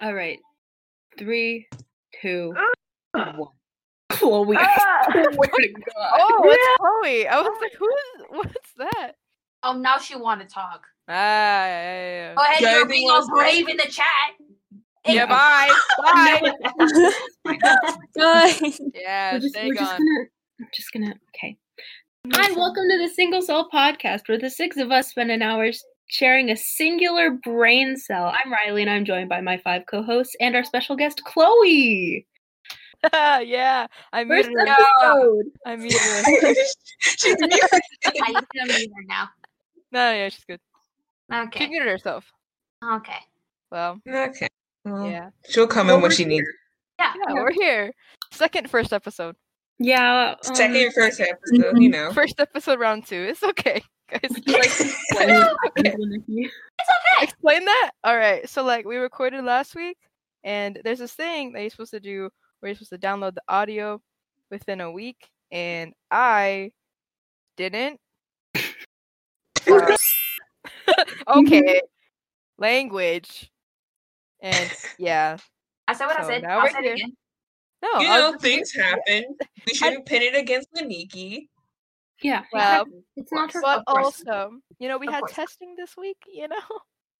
All right. Three, two, one. Chloe. Ah! I swear to God. Oh, it's Chloe. I was like, who is? What's that? Oh, now she want to talk. Ah, yeah, yeah, Go ahead, Yeah, you're being all else, brave in the chat. yeah. yeah bye. Bye. Bye. Yeah, we're just, stay we're just gone. gonna, I'm just gonna, okay. Hi, welcome to the Single Cell Podcast, where the six of us spend an hour s- sharing a singular brain cell. I'm Riley, and I'm joined by my five co-hosts and our special guest, Chloe. yeah, I First muted her. episode. I muted her. She's muted. Yeah, you can unmute her now. No, yeah, she's good. She Okay. muted herself. Okay. Well, Okay. Well, yeah. She'll come in when she needs. Yeah. Yeah, we're here. Second, first episode. Yeah. Um, Second, first episode, you know. First episode, round two. It's okay, guys. like to explain what happened, Nikki? It's okay. Explain that. All right. So, like, we recorded last week, and there's this thing that you're supposed to do where you're supposed to download the audio within a week, and I didn't. Sorry. okay. Language. And yeah. I said what I said. now I'll we're say it here. again. No. You I was know, just- things happen. We shouldn't pin it against Laniki. Yeah. Well, exactly. it's not her But also, you know, we Of had course. testing this week, you know?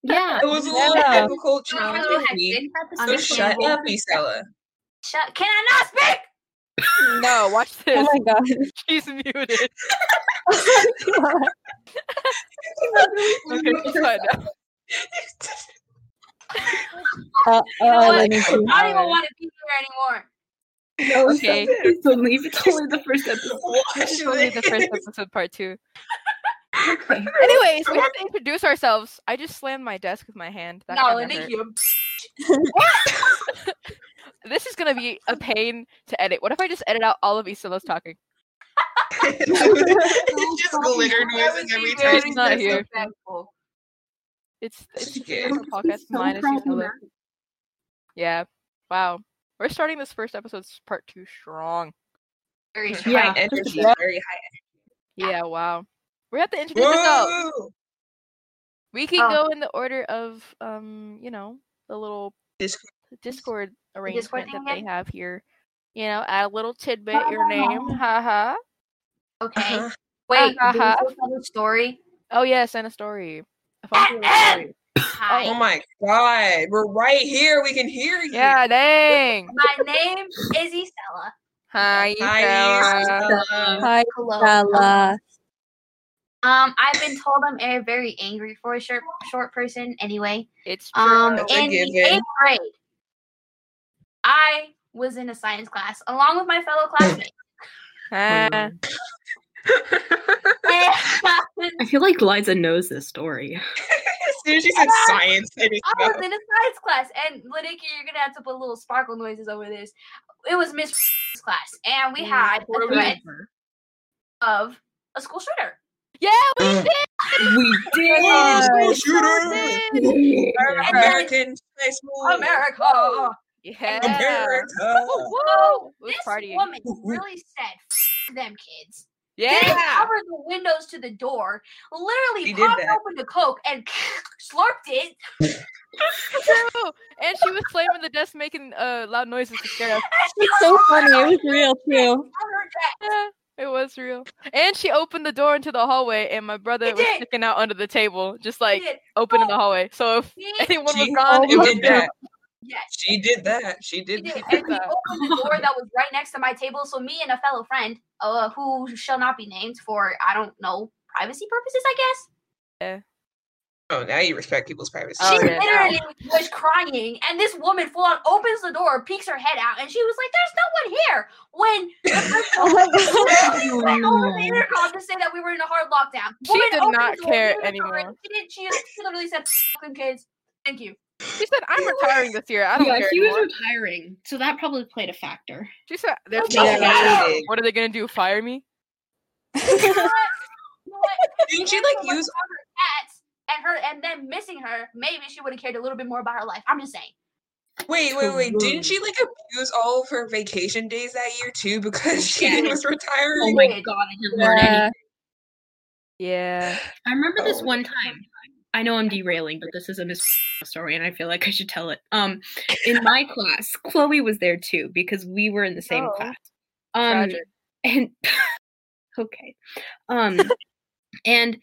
Yeah. It was a little Yeah. difficult No, no, challenge no, this I week. didn't have to So shut up, Isella. Shut. Can I not speak? No, watch this. Oh my god. She's muted. Okay, she's fine now. Uh, You know uh, what? I don't even want to be here anymore. No, Okay. So leave. It's only the first episode. This is only the first episode, part two. Okay. Anyways, we have to introduce ourselves. I just slammed my desk with my hand. That No, kinda hurt. you. This is gonna be a pain to edit. What if I just edit out all of Isila's talking? it's just glitter noising every time. would She's be not very here. disrespectful. It's it's Okay. a podcast So minus Isila. Yeah. Wow. We're starting this first episode s- part two strong. Very High strong. Yeah. energy, Yeah. very high Yeah, wow. We have to introduce ourselves. Whoa! We can Oh. go in the order of um, you know, the little Discord. Discord arrangement Discord that they have here. You know, add a little tidbit, your name, haha. Okay. Uh-huh. Wait. Uh-huh. do we tell the story? Oh yeah, send a story. A fun story. Hi. Oh my god, we're right here. We can hear you. Yeah, dang. My name is Isella. Hi, Hi, Isella. Hi, Hello. Bella. Um, I've been told I'm a very angry for a short short person. Anyway, It's true. um, That's in the eighth grade, I was in a science class along with my fellow classmates. Ah, And I feel like Liza knows this story. as soon as she said science, I I was know. in a science class, and Lanika, you're gonna have to put little sparkle noises over this. It was Miss class, and we had a thread of a school shooter. yeah, we Mm. did. We did. Oh, school shooter! American high school. America. Yeah. America. Woo! It This partying. woman really said, "Them kids." Yeah. Didn't cover the windows to the door. Literally She popped open the coke and slurped it. And she was slamming the desk, making uh, loud noises to scare us. She It's so funny. It was real too. Yeah, it was real. And she opened the door into the hallway, and my brother She was did. sticking out under the table, just like did. open in the hallway. So if anyone was gone, it She was did that. Yes, She did that. She she did did. that. And we opened the door that was right next to my table. So me and a fellow friend, uh, who shall not be named for I don't know privacy purposes, I guess. Yeah. Oh, now you respect people's privacy. Oh, she yeah, now. literally was crying, and this woman full on opens the door, peeks her head out, and she was like, "There's no one here." When the principal Oh my went over the intercom to say that we were in a hard lockdown. She Woman did not care opened the door, anymore. She did. She, she literally said, "Fucking kids, thank you." She said, "I'm retiring this year. I don't yeah, care she was anymore." retiring, so that probably played a factor. She said, "There's Okay. nothing Yeah, to she do. did. What are they gonna do? Fire me?" You know what? You know what? Didn't she like so much use? about her cats and her and then missing her? Maybe she would have cared a little bit more about her life. I'm just saying. Wait, wait, wait! Didn't she like abuse all of her vacation days that year too because she Yeah. was retiring? Oh my god, I didn't learn Yeah. anything. Yeah. I remember this Oh. one time. I know I'm derailing, but this is a Miss story, and I feel like I should tell it. Um, in my class, Chloe was there too because we were in the same Oh, class. Um, Tragic. and okay, um, and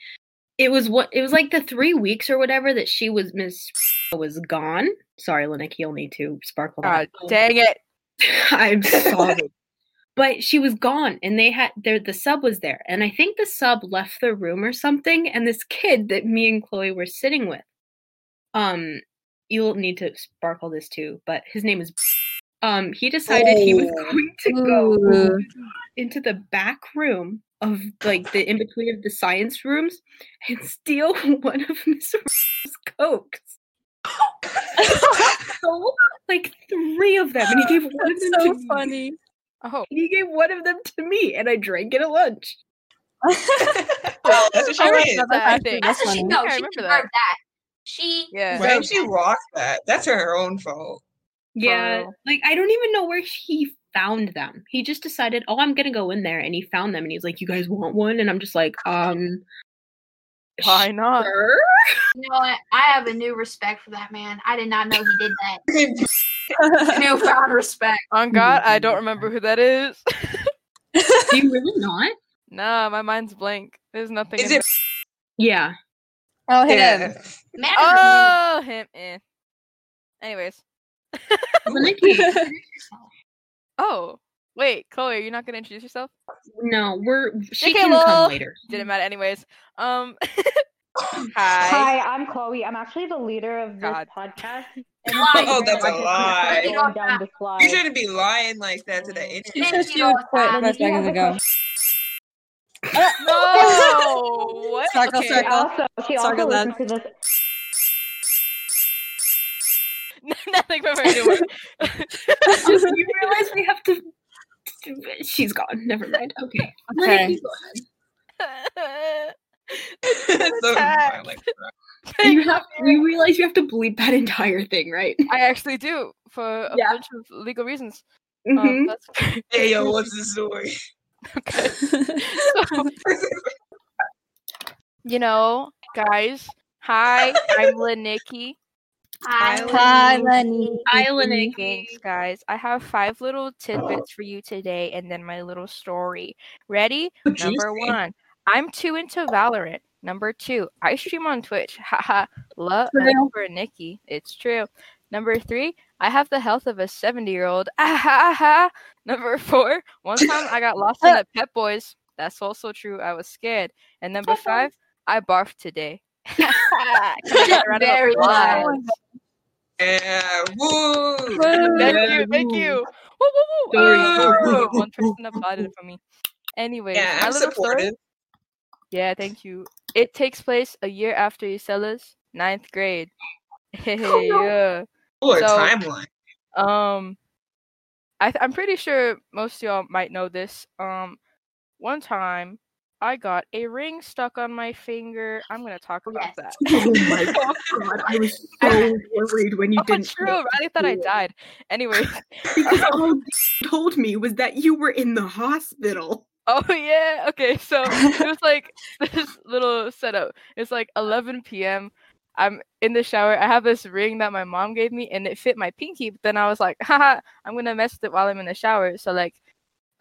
it was what it was like the three weeks or whatever that she was Miss was gone. Sorry, Lenick, you'll need to sparkle. God dang it. I'm sorry. But she was gone and they had there the sub was there. And I think the sub left the room or something. And this kid that me and Chloe were sitting with, um, you'll need to sparkle this too, but his name is um he decided he was Oh. going to go Ooh. into the back room of like the in between of the science rooms and steal one of Miss Rose's cokes. like three of them, and he gave one of them so to me. Funny. Oh, He gave one of them to me, and I drank it at lunch. well, That's what she I did. remember that, I think. That's That's she, no, I she remember deserved that. that. She yeah. Why did she lost that? That's her own fault. Yeah, real. like I don't even know where he found them. He just decided, oh, I'm gonna go in there, and he found them, and he's like, "You guys want one?" And I'm just like, um, Why not? sure. You know what? I have a new respect for that man. I did not know he did that. Newfound respect. On God, I don't remember who that is. Do you really not? nah, my mind's blank. There's nothing. Is in it? Yeah. oh, hit him. Yeah. Man, Oh, him. Eh. Anyways. Oh, wait, Chloe, are you not gonna introduce yourself? no, we're she Okay, can lol. come later. Didn't matter. Anyways. Um. Hi. Hi, I'm Chloe. I'm actually the leader of this God. podcast. Oh, that's a lie. I'm going down the slide. You shouldn't be lying like that to the She internet. said she would quit five seconds ago. Uh, no. what? Circle, okay. She circle. also, she also Circle that. listens to this. Nothing from her anymore. Just, you realize we have to. She's gone. Never mind. Okay. Okay. Nikki, go so like. You have. You realize you have to bleep that entire thing, right? I actually do for a Yeah. bunch of legal reasons. Mhm. Um, that's hey yo, what's the story? okay. You know, guys. Hi, I'm Lanikki. I Hi, Lenny. Isla Nikki. Thanks, guys. I have five little tidbits for you today, and then my little story. Ready? Number one, I'm too into Valorant. Number two, I stream on Twitch. Haha, love True. for Nikki. It's true. Number three, I have the health of a 70 year old. Aha, Number four, one time I got lost in the Pet Boys. That's also true. I was scared. And number five, I barfed today. Very applause. nice. Yeah, woo! Thank Yeah, you, thank woo. you. Woo, woo, woo. Story. One person applauded for me. Anyway, Yeah, I'm little story. Yeah, thank you. It takes place a year after Ucella's ninth grade. Hey, yeah. Or So- timeline. Um, I th- I'm pretty sure most of y'all might know this. Um, one time I got a ring stuck on my finger. I'm gonna talk about Yes. that. Oh my god, I was so worried when you Oh, didn't. true. Riley thought I died. Anyway, Because all you told me was that you were in the hospital. Oh yeah. Okay. So it was like this little setup. It's like 11 p.m. I'm in the shower. I have this ring that my mom gave me, and it fit my pinky. But then I was like, haha, I'm gonna mess with it while I'm in the shower. So like,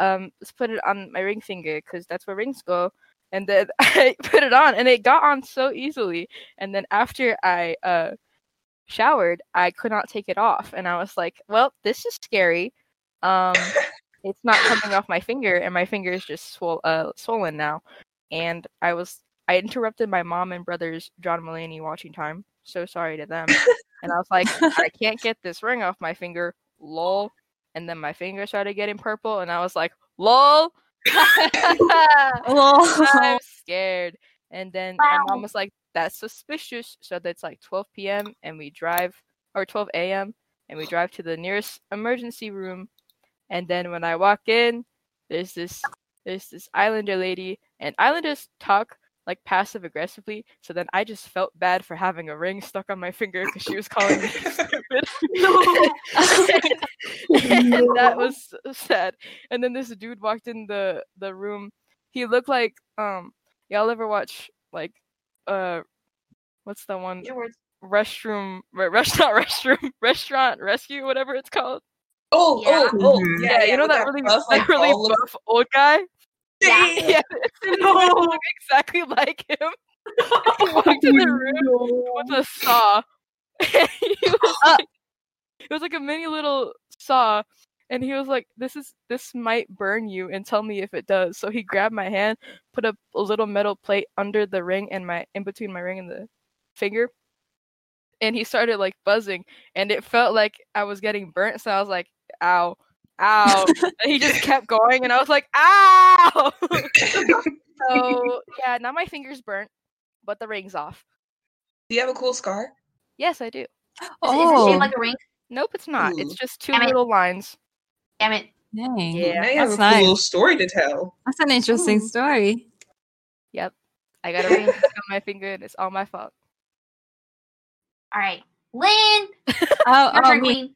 um, let's put it on my ring finger because that's where rings go. And then I put it on, and it got on so easily. And then after I uh showered, I could not take it off, and I was like, well, this is scary. Um, it's not coming off my finger, and my finger is just swol- uh, swollen now. And I was I interrupted my mom and brother's John Mulaney watching time. So sorry to them. and I was like, I can't get this ring off my finger. Lol. And then my finger started getting purple, and I was like, lol. lol. I'm scared. And then my Wow. mom was like, that's suspicious. So that's like 12 p.m. and we drive, or 12 a.m. and we drive to the nearest emergency room. And then when I walk in, there's this there's this Islander lady, and Islanders talk like passive aggressively. So then I just felt bad for having a ring stuck on my finger because she was calling me stupid. and that was sad. And then this dude walked in the the room. He looked like um y'all ever watch like uh what's the one Your words. restroom re- restaurant restroom restaurant rescue whatever it's called. Oh, Yeah. oh, oh, Mhm. yeah, you know with that really buff, like, really ball of- buff old guy. Yeah. Yeah, it looked exactly like him. he walked in the room with a saw. He was Uh. like, it was like a mini little saw, and he was like, "This is this might burn you, and tell me if it does." So he grabbed my hand, put a, a little metal plate under the ring and my in between my ring and the finger, and he started like buzzing, and it felt like I was getting burnt. So I was like, "Ow." Ow! and he just kept going, and I was like, "Ow!" so yeah, now my finger's burnt, but the ring's off. Do you have a cool scar? Yes, I do. Is, is it Oh, shaped like a ring? Nope, it's not. It's just two Damn it. little lines. Damn it. dang. Yeah, now you have that's a cool nice. story to tell. That's an interesting Ooh. story. Yep. I got a ring on my finger, and it's all my fault. All right. Lynn, Oh, your oh turn, um, me.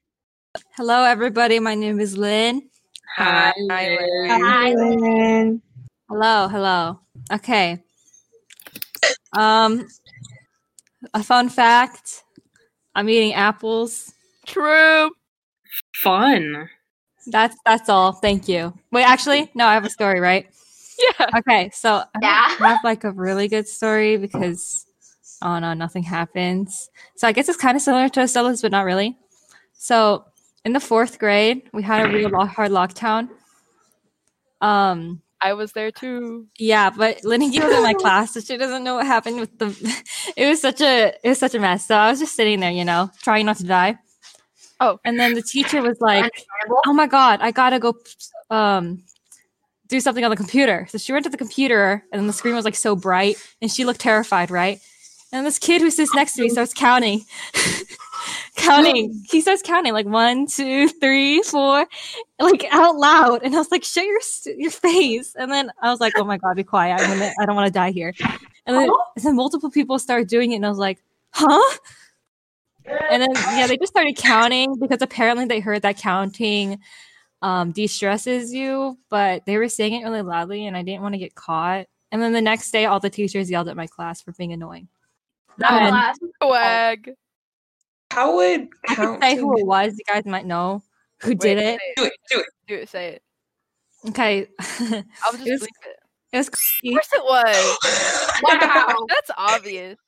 Queen. Hello, everybody. My name is Lynn. Hi, Lynn. Hi. Lynn. Hello, hello. Okay. Um, a fun fact: I'm eating apples. True. Fun. That's that's all. Thank you. Wait, actually, no, I have a story, right? Yeah. Okay, so I Yeah. have like a really good story because oh no, nothing happens. So I guess it's kind of similar to Stella's, but not really. So in the fourth grade, we had a real hard lockdown. Um, I was there too. yeah, but Lindy was in my class, so she doesn't know what happened with the. It was such a it was such a mess. So I was just sitting there, you know, trying not to die. Oh. and then the teacher was like, oh my god i gotta go um do something on the computer so she went to the computer and the screen was like so bright and she looked terrified right and this kid who sits next to me starts counting counting. He starts counting like one two three four like out loud. And i was like shut your your face. And then i was like oh my god be quiet. I'm gonna i don't want to die here. And then, and then multiple people started doing it and i was like huh? And then yeah, they just started counting because apparently they heard that counting um de-stresses you, but they were saying it really loudly and I didn't want to get caught. And then the next day all the teachers yelled at my class for being annoying. Not and- class. Swag. How would I can say who it was, you guys might know who Wait, did it. say Do it, do it. Do it. Say it. Okay. I'll just It was- it. it was Of course it was. Wow. That's obvious.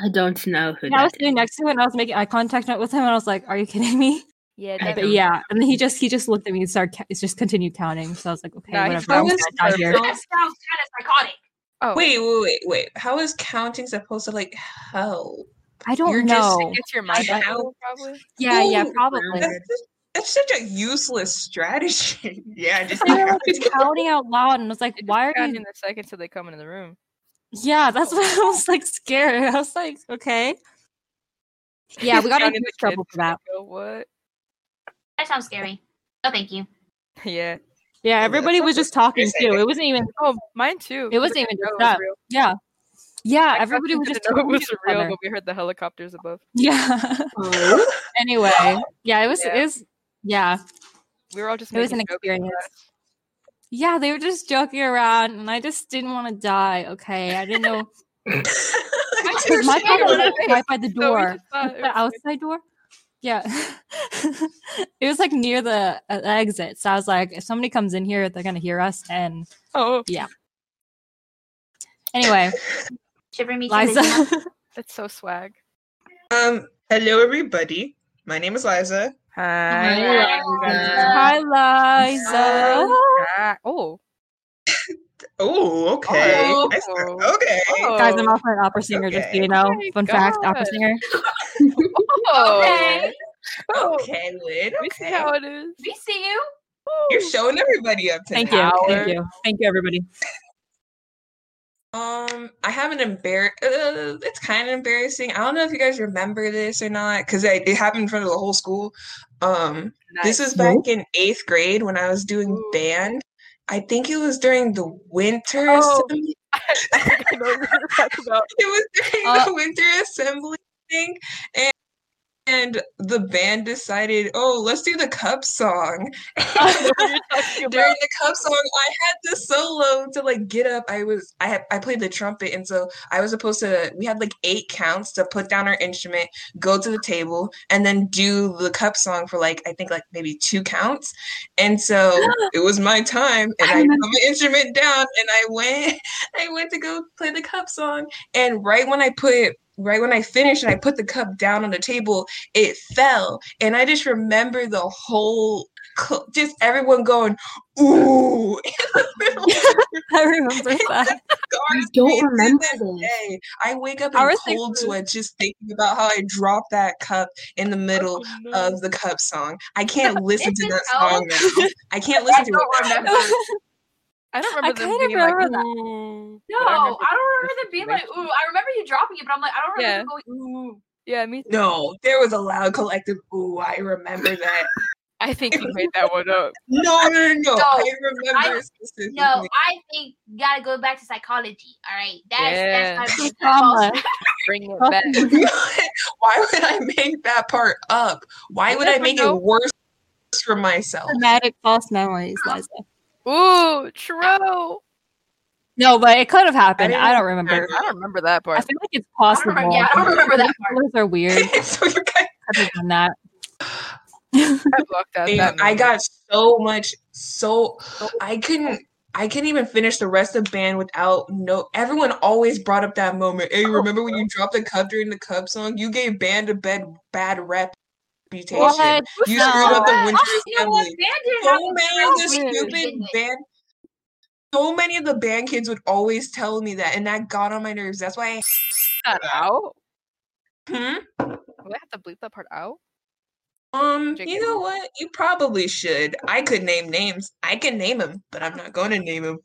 I don't know who and I was sitting is. next to him and I was making eye contact with him and I was like, Are you kidding me? Yeah. But yeah. And then he just he just looked at me and started ca- it's just continued counting. So I was like, okay, Nah, he whatever. I'm was gonna here. That sounds kind of psychotic. Oh, Wait, wait, wait, wait. How is counting supposed to like help? I don't You're just- know. It's your mind I- control, probably. Yeah, yeah, probably. That's, that's such a useless strategy. yeah, just they were like counting out loud and I was like, It why are you in the second till they come into the room. Yeah, that's what I was like scared. I was like, okay. Yeah, we got Counting into the trouble for that. like, oh, what? That sounds scary. No, thank you. Yeah. Yeah, everybody was just talking you're too. It wasn't even Oh, mine too. It wasn't even just oh, was that. yeah. Yeah, My everybody was just didn't know it was real, but we heard the helicopters above. Yeah. Oh. anyway, yeah, it was Yeah. it was yeah. We were all just It was an experience. Yeah, they were just joking around and I just didn't want to die, okay? I didn't know because my scared. was right by the door. just the was outside door. Yeah, it was like near the uh, exit. So I was like, if somebody comes in here, they're gonna hear us. And Oh, yeah. anyway, Shiver me to the Liza, that's so swag. Um, hello everybody. My name is Liza. Hi. hi Liza. Ah, Oh. Oh, okay. Oh. I start- okay. Guys, I'm also an opera singer, just so you know. Oh my Fun fact, opera singer. Oh. Okay. Okay, Lynn. We see how it is. We see you. You're showing everybody up tonight. Thank you. Thank you. Thank you, everybody. Um, I have an embar. Uh, it's kind of embarrassing. I don't know if you guys remember this or not, because it happened in front of the whole school. Um, this was back in eighth grade when I was doing Ooh. band. I think it was during the winter Oh. assembly. I know what you're about. It was during Uh, the winter assembly thing, and and the band decided, oh, let's do the cup song. During the cup song, I had the solo to like get up. I was I had I played the trumpet, and so I was supposed to. We had like eight counts to put down our instrument, go to the table, and then do the cup song for like I think like maybe two counts. And so it was my time, and I, I put my instrument down, and I went. I went to go play the cup song, and right when I put right when I finished and I put the cup down on the table, it fell. And I just remember the whole, just everyone going, ooh. I remember that. I don't remember this. I wake up in cold sweat just thinking about how I dropped that cup in the middle oh, no. of the cup song. I can't listen to that song now. I can't listen to it. I don't remember I them being remember like, that. Ooh. No, I, remember I don't remember them being like, ooh. I remember you dropping it, but I'm like, I don't remember yeah. going, ooh. Yeah, me too. No, there was a loud collective ooh. I remember that. I think you made that one up. No, no, no, no. I remember I, No, I think you gotta go back to psychology. All right, that's yeah. that's my Bring it back. Why would I make that part up? Why would I make know. it worse for myself? Traumatic false memories, Liza. Ooh, true. No, but it could have happened. I, I don't remember. I don't remember that part. I feel like it's possible. I yeah, I don't remember that part. Those are weird. so you guys- Other than that. I blocked out that. I got so much. So I couldn't. I couldn't even finish the rest of the band without no. Everyone always brought up that moment. Hey, oh, remember when you dropped the cup during the cup song? You gave band a bad bad rep reputation. What? You no. screwed up the Winter Assembly. so many of the stupid band. So many of the band kids would always tell me that, and that got on my nerves. That's why I that out. Hmm. Do I have to bleep that part out? Um, you know what? You probably should. I could name names. I can name them, but I'm not going to name them.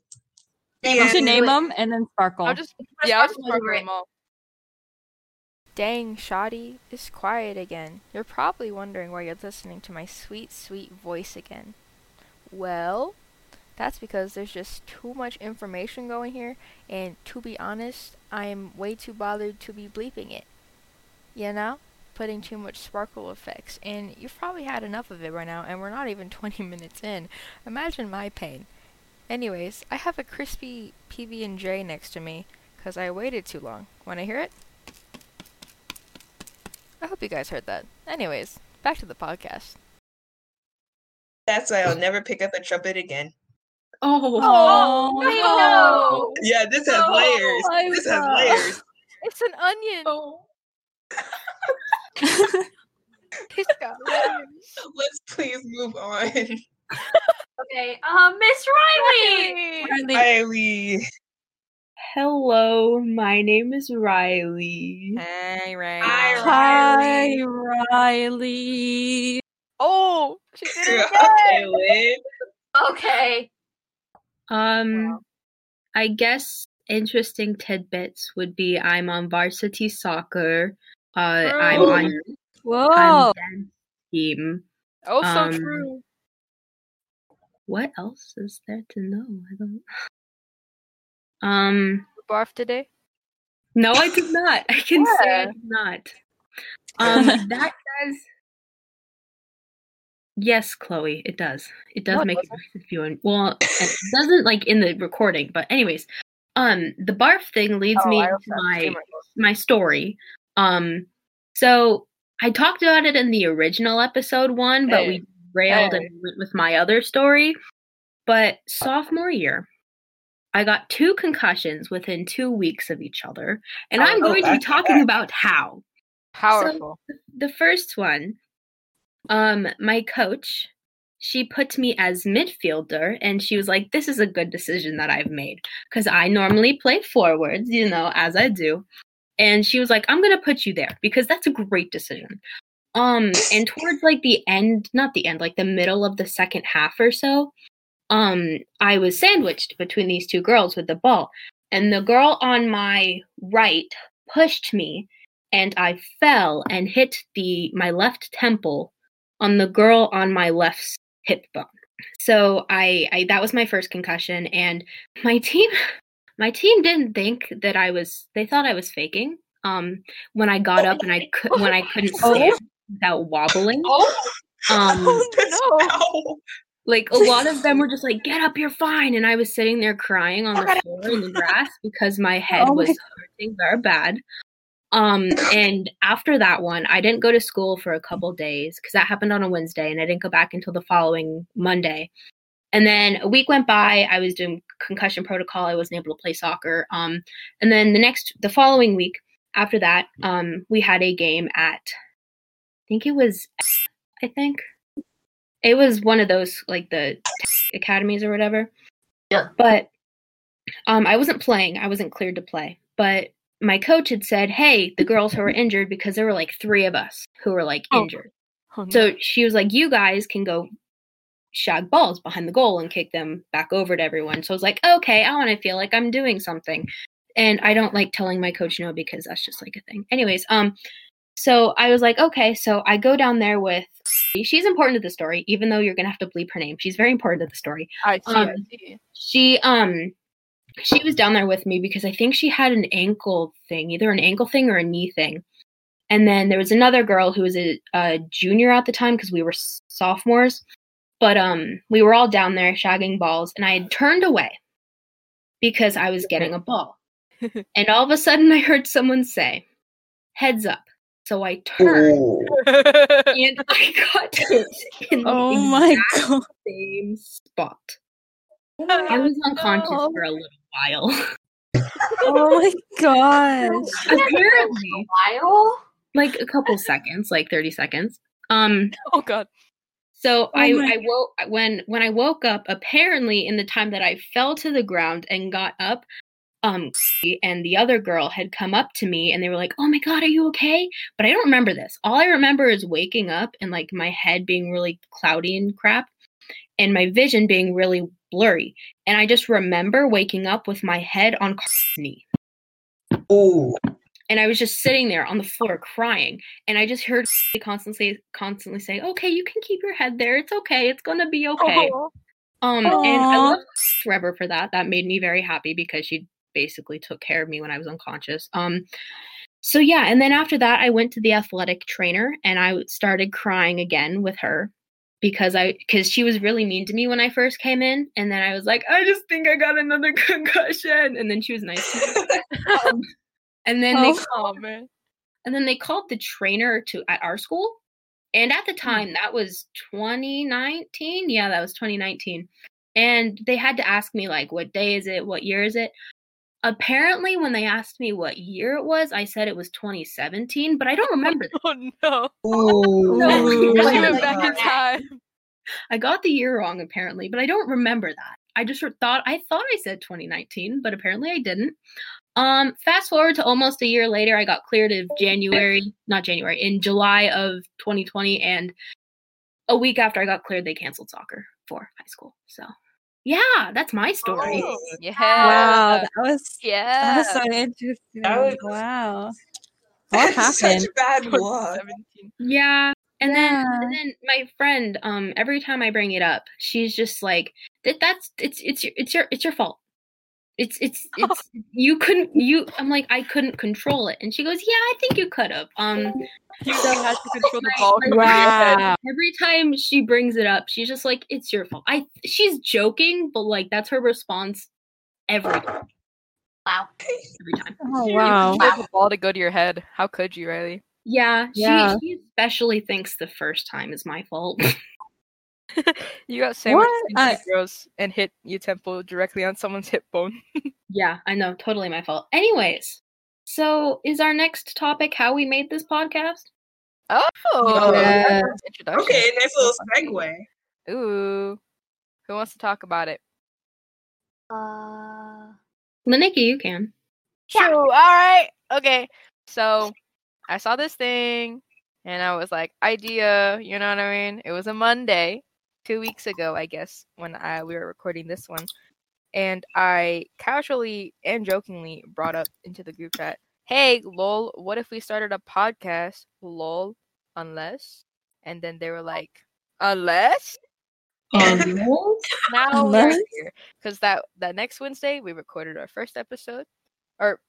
You should name them and then sparkle. I'll just yeah, I'll just sparkle them all. Dang, Shoddy is quiet again. You're probably wondering why you're listening to my sweet, sweet voice again. Well, that's because there's just too much information going here, and to be honest, I am way too bothered to be bleeping it. You know? Putting too much sparkle effects, and you've probably had enough of it right now, and we're not even 20 minutes in. Imagine my pain. Anyways, I have a crispy PB&J next to me, because I waited too long. Wanna hear it? I hope you guys heard that. Anyways, back to the podcast. That's why I'll never pick up a trumpet again. Oh, oh no. Yeah, this has no. layers. Oh, this has layers. It's an onion. Oh. it's got layers. Let's please move on. okay, um, Miss Riley. Riley. Riley. Hello, my name is Riley. Hey, Riley. Hi, Riley. Riley. Oh, she did it again. okay, okay. Um, wow. I guess interesting tidbits would be I'm on varsity soccer. Uh, I'm on. Whoa. I'm dance team. Oh, so um, true. What else is there to know? I don't. Um, barf today? No, I did not. I can yeah. say I did not. Um, that does. Yes, Chloe, it does. It does no, make it feeling well. It doesn't like in the recording, but anyways, um, the barf thing leads oh, me to my my story. Um, so I talked about it in the original episode one, but hey. we railed hey. and went with my other story. But sophomore year, I got two concussions within two weeks of each other, and oh, I'm going to be talking about how. Powerful. So, the first one, um, my coach, she put me as midfielder, and she was like, "This is a good decision that I've made because I normally play forwards, you know, as I do." And she was like, "I'm gonna put you there because that's a great decision." Um, and towards like the end, not the end, like the middle of the second half or so, um I was sandwiched between these two girls with the ball. And the girl on my right pushed me and I fell and hit the my left temple on the girl on my left hip bone. So I, I that was my first concussion and my team my team didn't think that I was they thought I was faking um when I got up and I could when I couldn't stand. without wobbling. Oh, Um, no. Like a lot of them were just like, "Get up, you're fine," and I was sitting there crying on the floor in the grass because my head Oh my was hurting very bad. Um, and after that one, I didn't go to school for a couple days because that happened on a Wednesday, and I didn't go back until the following Monday. And then a week went by. I was doing concussion protocol. I wasn't able to play soccer. Um, and then the next, the following week after that, um, we had a game at, I think it was, I think it was one of those like the academies or whatever. Yeah. But um, I wasn't playing. I wasn't cleared to play. But my coach had said, "Hey, the girls who were injured, because there were like three of us who were like Oh. injured." Oh, no. So she was like, "You guys can go shag balls behind the goal and kick them back over to everyone." So I was like, "Okay, I want to feel like I'm doing something." And I don't like telling my coach no because that's just like a thing. Anyways, um so I was like, "Okay." So I go down there with she's important to the story even though you're going to have to bleep her name. She's very important to the story. I see. I um, see. She um she was down there with me because I think she had an ankle thing, either an ankle thing or a knee thing. And then there was another girl who was a, a junior at the time because we were sophomores. But um we were all down there shagging balls and I had turned away because I was getting a ball. and all of a sudden I heard someone say, "Heads up." So I turned Ooh. and I got hit in the Oh my exact god. same spot. I was unconscious no. for a little while. Oh my gosh. Apparently, A while. like a couple seconds, like 30 seconds. Um oh god. so Oh I I woke when when I woke up apparently in the time that I fell to the ground and got up um and the other girl had come up to me and they were like, "Oh my god, are you okay?" But I don't remember this. All I remember is waking up and like my head being really cloudy and crap and my vision being really blurry. And I just remember waking up with my head on Carl's knee. Ooh. and I was just sitting there on the floor crying, and I just heard constantly, constantly say, "Okay, you can keep your head there. It's okay. It's gonna be okay." Oh. Um, and I love Forever for that. That made me very happy because she basically took care of me when I was unconscious. Um, so yeah, and then after that, I went to the athletic trainer and I started crying again with her because I because she was really mean to me when I first came in, and then I was like, I just think I got another concussion, and then she was nice to me. Um, and then they Oh. Oh man. and then they called the trainer to at our school and at the Hmm. time that was 2019 yeah that was 2019 and they had to ask me like what day is it what year is it apparently when they asked me what year it was i said it was 2017 but i don't remember that. Oh no. Ooh. No. You Like, went back in time. i got the year wrong apparently but i don't remember that i just thought i thought i said 2019 but apparently i didn't um fast forward to almost a year later i got cleared of january not january in july of 2020 and a week after i got cleared they canceled soccer for high school so yeah that's my story Oh, yeah. Wow, that was yeah. that Yeah. was so interesting. That was- wow. What happened? Such bad luck. yeah and then and then my friend um every time i bring it up she's just like that that's it's it's your it's your it's your fault it's it's it's you couldn't you i'm like i couldn't control it and she goes yeah i think you could have um You So- had to control the ball. right. from your head. Wow. every time she brings it up she's just like it's your fault i she's joking but like that's her response every time. Wow. every time Oh You wow. the ball to go to your head. How could you, Riley? yeah, Yeah. She, she especially thinks the first time is my fault You got sandwiched What? into I- gross and hit your temple directly on someone's hip bone. yeah i know totally my fault anyways so is our next topic how we made this podcast Oh, Yeah. that's an. Okay, nice little segue. Ooh, who wants to talk about it? Uh, Laniki, you can Yeah. True. All right. Okay. So I saw this thing and I was like, idea, you know what I mean? It was a Monday, two weeks ago, I guess, when I we were recording this one. And I casually and jokingly brought up into the group chat, hey, lol, what if we started a podcast? Lol, unless. And then they were oh. like, unless? Now we're here. Because that, that next Wednesday, we recorded our first episode. Or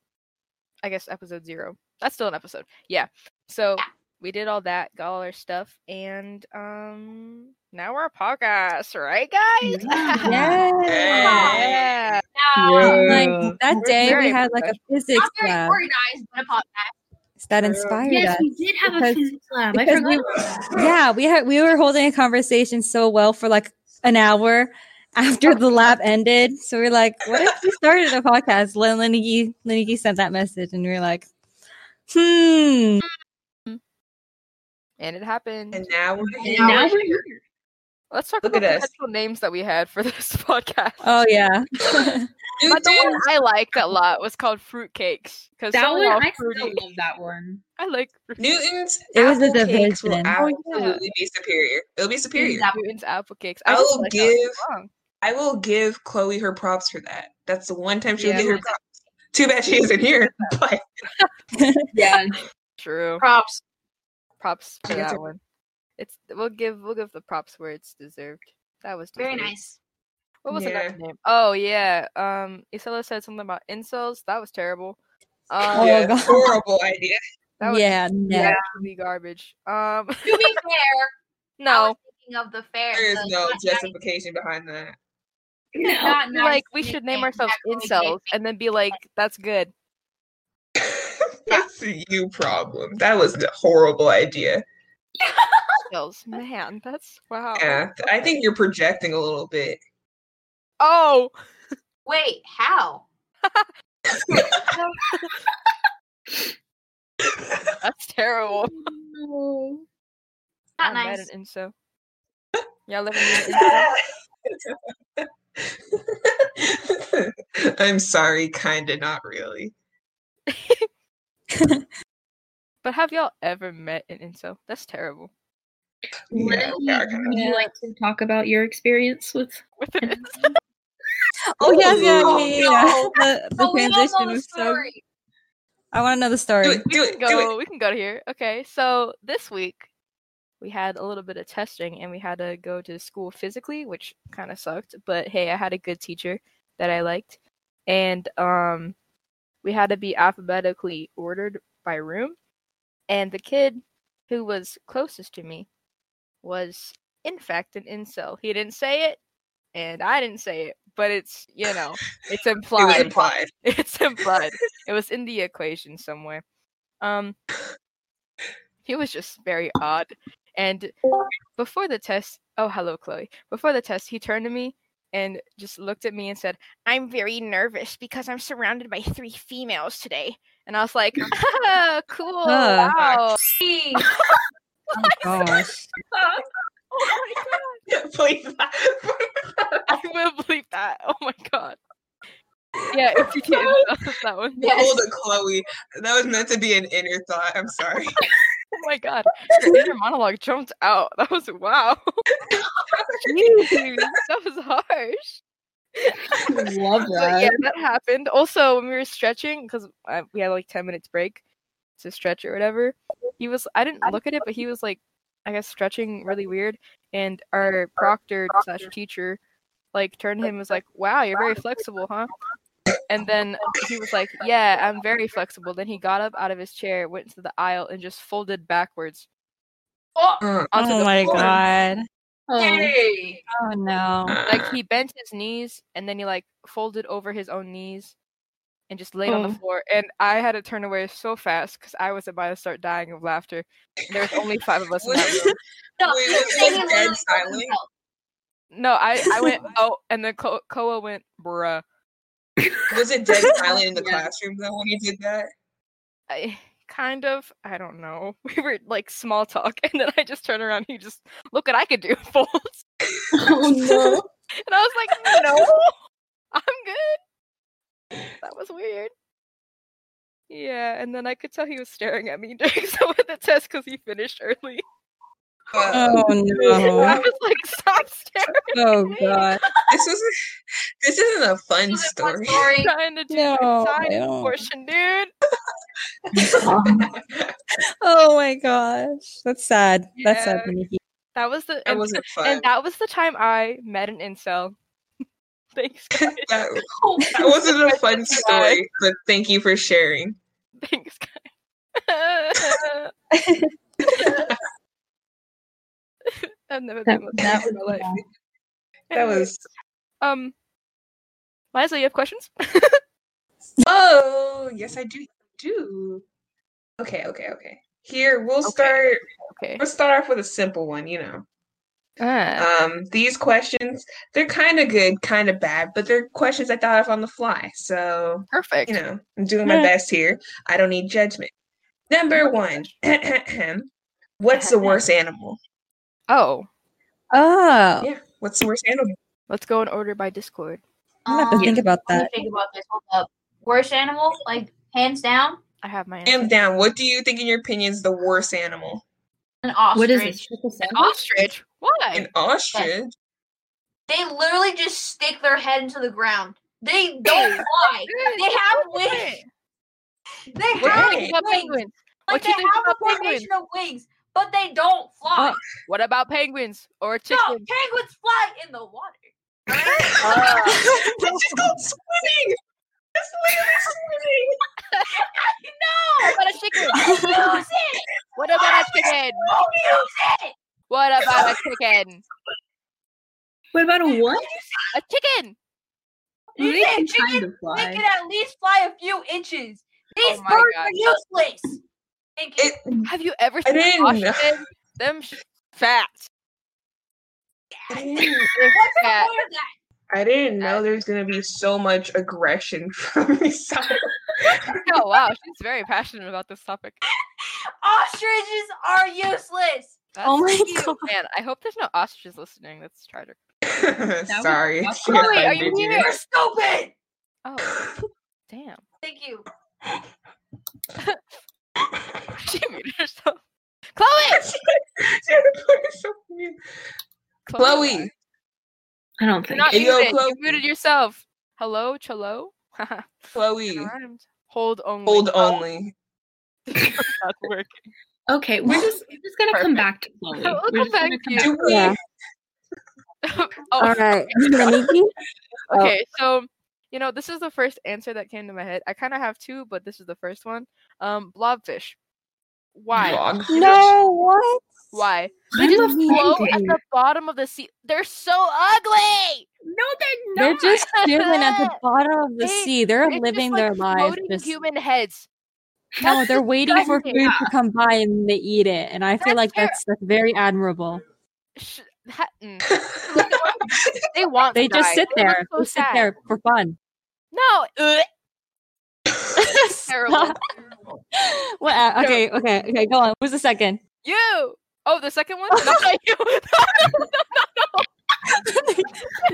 I guess episode zero. That's still an episode. Yeah. So we did all that, got all our stuff, and um, now we're a podcast, right, guys? Yeah. yeah. Now, Like Yeah. that We're day, we had like a physics not very lab organized, but a podcast. that inspired Yes, us. we did have a physics lab. I because forgot. we, yeah, we had we were holding a conversation so well for like an hour after the lab ended. So we are like, what if we started a podcast? Len Lenigi Lenigi sent that message, and we are like, hmm. And it happened. And now we're And here. now we're here. Let's talk Look about the us. potential names that we had for this podcast. Oh yeah. Dude, but the one I liked a lot was called fruitcakes because That one, all I still love that one. I like fruit- Newton's It was a apple cakes will division. Oh, yeah. absolutely be superior. It'll be superior. Apple- Newton's apple cakes. I just will like give- I will give Chloe her props for that. That's the one time she'll Yeah. get her props. Too bad she isn't here. But Yeah. True. Props. Props for that one. It's we'll give we'll give the props where it's deserved. That was Very nice. What was Yeah. another name? Oh yeah. Um Isela said something about incels. That was terrible. Um Oh, yeah, God. horrible idea. that was yeah, no. actually garbage. Um To be fair, I no. was thinking of the fair. There is the no not justification behind that. No. not nice like we should name ourselves that incels and then be like, that's good. That's a you problem. That was a horrible idea. Incels. Man, that's wow. Yeah, I think you're projecting a little bit. Oh Wait, how? that's terrible. Not I'm nice. mad at incel. Y'all living in incel? I'm sorry, kinda, not really. But have y'all ever met an incel? That's terrible. Yeah, we are kinda- Would you like to talk about your experience with? With an incel? Oh yes, yeah, yeah, yeah. yeah. The, the Oh, we all know transition the was so. I want to know the story. Do it, do we it, can do go. it. We can go to here. Okay, so this week we had a little bit of testing, and we had to go to school physically, which kind of sucked. But hey, I had a good teacher that I liked, and um, we had to be alphabetically ordered by room, and the kid who was closest to me was in fact an incel. He didn't say it, and I didn't say it, but it's you know it's implied. It implied. It's implied. it was in the equation somewhere. Um, he was just very odd. And before the test, oh hello Chloe. Before the test, he turned to me and just looked at me and said, "I'm very nervous because I'm surrounded by three females today." And I was like, ah, "Cool, Ah. wow." Oh gosh. Oh my god. Please. I will believe that. Oh my god. Yeah, if you can, that's that one. Hold it, Chloe. That was meant to be an inner thought. I'm sorry. Oh my god, your inner monologue jumped out. That was wow. Jeez, that was harsh. Love But yeah, that happened. Also, when we were stretching, because we had like ten minutes break to stretch or whatever, he was. I didn't look at it, but he was like, I guess stretching really weird. And our proctor slash teacher, like, turned to him and was like, "Wow, you're very flexible, huh?" And then he was like, "Yeah, I'm very flexible." Then he got up out of his chair, went into the aisle, and just folded backwards Oh, onto Oh the my floor. god. Oh, hey. Oh no. Like he bent his knees and then he like folded over his own knees and just laid on Oh. the floor. And I had to turn away so fast because I was about to start dying of laughter. There was only five of us in that room. No, Wait, he was dead silent? No, I, I went oh, and then Ko- Koa went bruh. Was it dead silent in the Yeah. classroom though when he did that? I kind of I don't know. We were like small talk, and then I just turned around. And he just look what I could do, folds. oh no. And I was like, no, I'm good. That was weird. Yeah, and then I could tell he was staring at me during some of the tests because he finished early. Uh, no! I was like, stop staring. Oh god. this was this isn't a fun Was it one story. story? trying to do No, my I portion, dude. Oh my gosh. That's sad. That's sad, Nikki. That was the that and, wasn't fun. and that was the time I met an incel. Thanks, guys. that, that wasn't a fun story, but thank you for sharing. Thanks, guys. I've never That- been with that in my life. That was um. Liza, you have questions? Oh, yes, I do. Do. Okay, okay, okay. Here, we'll Okay. start. Okay. We'll start off with a simple one. You know, Ah, um, these questions they're kind of good, kind of bad, but they're questions I thought of on the fly. So perfect. you know, I'm doing my Yeah. best here. I don't need judgment. Number one, what's the worst animal? Oh, Oh, Yeah, what's the worst animal? let's go in order by Discord. I'm gonna have to Um, think about that. think about this. Hold up. Worst animal, like hands down, I have my answer. Hands down, what do you think, in your opinion, is the worst animal? an ostrich. What is this? An ostrich. Why? An ostrich. They literally just stick their head into the ground. They don't fly. They have wings. They What do you have think about wings. penguins? Like What they you think have a about penguins? formation of wings, but they don't fly. Oh, What about penguins or no, chickens? penguins fly in the water. That's just called swimming. That's literally swimming. no, What about a chicken? use it. What about a chicken? Don't use it. What about a chicken? What about a what? A chicken. You They said can kind of They fly. can at least fly a few inches. Oh These Oh birds God. are useless. Thank you. It, Have you ever I seen an didn't know. ostrich? Them sh- fat. I didn't, They're What's fat. point of that? I didn't know there's gonna be so much aggression from this side. Oh wow, she's very passionate about this topic. Ostriches are useless. That's Oh my cute. God. Man, I hope there's no ostriches listening. That's tragic. Sorry. Chloe, are you offended here? You're stupid. Oh, damn. Thank you. She muted herself. Chloe. She had to put herself on mute. Chloe, I don't You're think. not Hey, yo. Chloe. You muted yourself. Hello, Cholo. Chloe, Hold only. hold oh. only. That's working. Okay, we're just we're just gonna come back to Chloe. We'll We're come back to you. we? Yeah. oh, All right, Oh. okay. So you know, this is the first answer that came to my head. I kind of have two, but this is the first one. Um, blobfish. Why? Dogfish? No, what? Why? They just float at the bottom of the sea. They're so ugly. No, they're not. They're just chilling at the bottom of the They- sea. They're living just their like lives. floating Just human heads. no, That's they're waiting for disgusting. food to come by and they eat it. And I feel like fair. that's that's very admirable. Sh- that- mm. They want. They to just die. sit They there. so they sit there for fun. No. ugh, terrible. what? uh, okay, okay, okay. Go on. Who's the second? You. Oh, the second one? No, not you. No,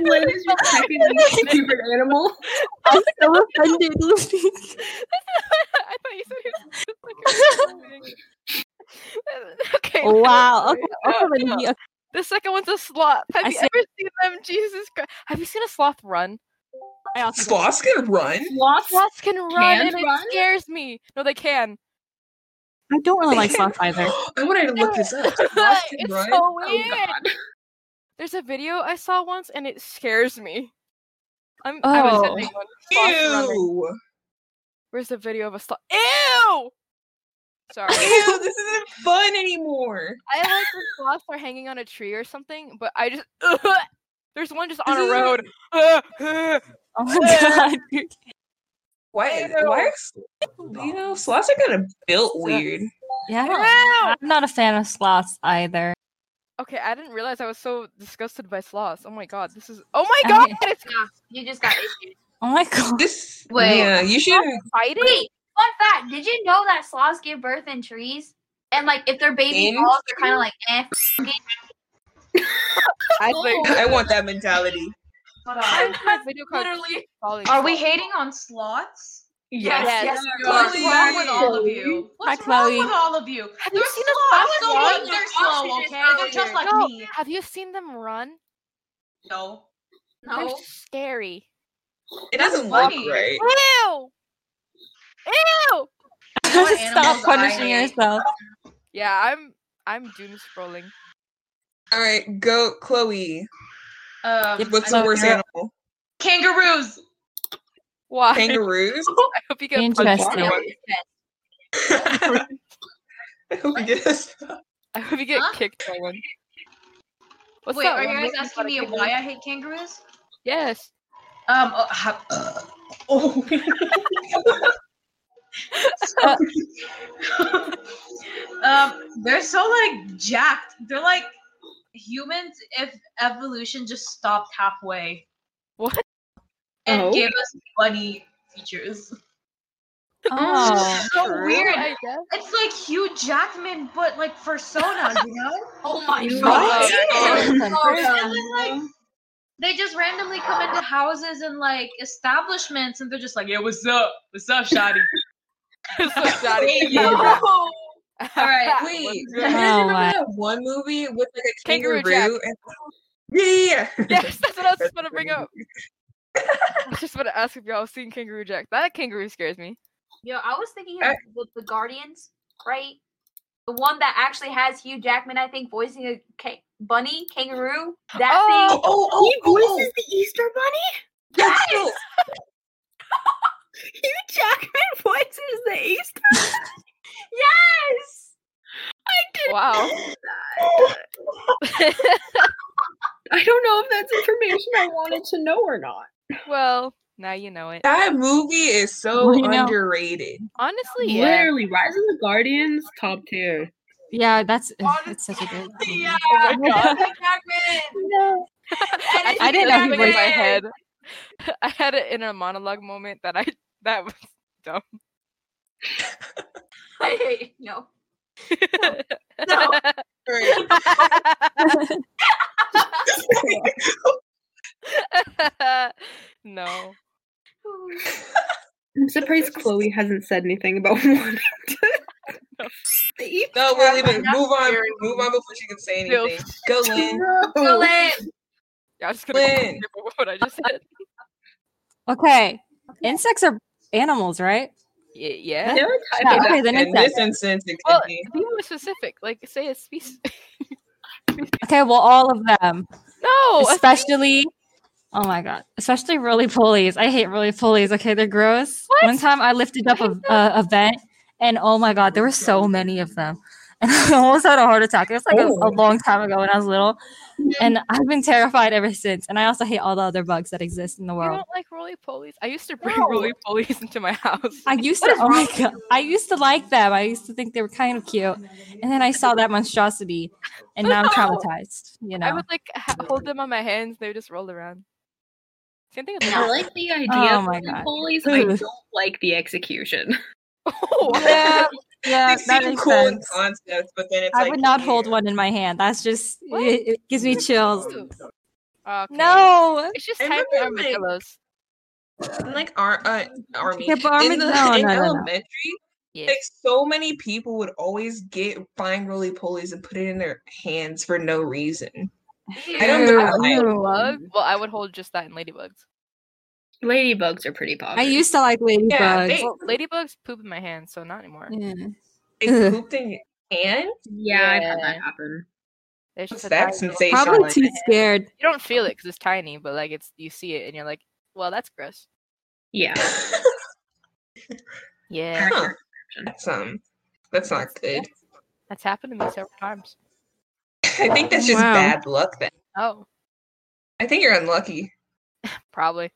no, What is your second favorite animal? I'm so offended, Lucy. I thought you said he was a- okay. Oh, wow. Okay. No, okay, no. The second one's a sloth. Have I you see- ever seen them? Jesus Christ. Have you seen a sloth run? I also- Sloths can run. Sloths? Sloths can run Can and run? it scares me. No, they can. I don't really like sloth either. I wanted to look this up. Sloths can it's run. so Oh weird. god. There's a video I saw once and it scares me. I'm I was Oh. sending one. Sloth running. Where's the video of a sloth? Ew! Sorry. Ew, this isn't fun anymore. I like when sloths are hanging on a tree or something, but I just there's one just on a road. Oh my god. Why? Ew. Why? Are, you know, sloths are kind of built weird. Yeah, I don't- Ew! I'm not a fan of sloths either. Okay, I didn't realize I was so disgusted by sloths. Oh my god, this is Oh my I- god, it's Yeah, you just got issues. Oh my god. This. Wait. Yeah, you should. fighting. Wait, fun fact. Did you know that sloths give birth in trees? And like if they're baby In sloths, they're kind of like eh. I think I want that mentality. Hold I on. video called Literally. Falling Are we hating on slots? Yes. Yes. Yes. What's Chloe. wrong with all of you? Hi, What's wrong with all of you? Have you They're seen a slow. sloth I don't run? think they're slow, okay? out They're just like No, me. have you seen them run? No. They're scary. It doesn't look funny. right. Ew! Ew! Stop punishing yourself. Yeah, I'm I'm doom scrolling. All right, go, Chloe. Um, What's the worst Chloe. animal? Kangaroos. Why? Kangaroos. I hope you get punched Interesting. I hope we get us. I hope you get Huh? kicked by one. What's Wait, are one you guys movie asking me kangaroo? why I hate kangaroos? Yes. Um. Uh, ha- uh, oh. um. They're so like jacked. They're like humans if evolution just stopped halfway What? and Oh. gave us bunny features. Oh. so True, weird. I guess. It's like Hugh Jackman, but like persona, you know? Oh my What? god. And then, like, they just randomly come into houses and like establishments, and they're just like, "Yeah, what's up? What's up, Shotty?" so shoddy. No. All right, Wait, What's you guys Oh, remember my- that one movie with like a Kangaroo kangaroo? Jack. and- Yeah, yeah, yeah. Yes, that's what I was just going to bring up. I was just want to ask if y'all seen Kangaroo Jack. That kangaroo scares me. Yo, I was thinking Uh, of the, the Guardians, right? The one that actually has Hugh Jackman, I think, voicing a ca- bunny, kangaroo. That Oh, thing. Oh, oh, He oh, voices oh, the Easter Bunny? yes! no. Hugh Jackman voices the Easter Yes. Wow. I don't know if that's information I wanted to know or not. well, now you know it. That movie is so Well, you know- underrated. Honestly, yeah. Literally, Rise of the Guardians, top tier. Yeah, that's it's such a good. movie. Yeah. Oh my god. No. I, I didn't know he in my head. I had it in a monologue moment that I that was dumb. I hate no. No. no. I'm surprised Chloe hasn't said anything about wanting to. The No, wait, leave it. That's Move on. scary. Move on before she can say Still- anything. Go, Lynn. Go No. Lynn. Yeah, I'm just gonna go Lynn. what I just said. Okay, insects are animals, right? Y- yeah. They're a type Yeah, of okay, then In insects. this instance, it Well, be. be more specific. Like, say a species. Okay, well, all of them, no. especially. Oh my god, especially roly polies. I hate roly polies. Okay, they're gross. What? One time I lifted up a, a, a vent, and oh my god, there were so many of them, and I almost had a heart attack. It was like a, a Oh. long time ago when I was little, and I've been terrified ever since. And I also hate all the other bugs that exist in the world. You don't like roly polies? I used to bring No. roly polies into my house. I used to. is Oh my god! I used to like them. I used to think they were kind of cute, and then I saw that monstrosity, and now I'm traumatized. You know. I would like ha- hold them on my hands. They would just roll around. Same thing with I like the idea Oh of my the God. police. I don't like the execution. Oh, yeah, yeah, They that seem makes cool in sense. concept, but then it's I like would not hold one in my hand. That's just it, it gives me chills. Okay. No. It's just I tiny remember, like- armadillos. In, like our uh, army Yeah, but in, the, no, in no, no, no. elementary Yeah. like so many people would always get find roly polies and put it in their hands for no reason I don't know why. ew. Bug? Well, I would hold just that in ladybugs. Ladybugs are pretty popular. I used to like ladybugs. Yeah, they- Well, ladybugs poop in my hand, so not anymore. Yeah. they pooped in your hand Yeah, I've had that happen. It's just What's that sensation Probably like? too scared. You don't feel it because it's tiny, but like it's you see it and you're like, well, that's gross. Yeah. Yeah, Huh. that's um that's not good that's happened to me several times. i think that's just Wow. bad luck then Oh, i think you're unlucky probably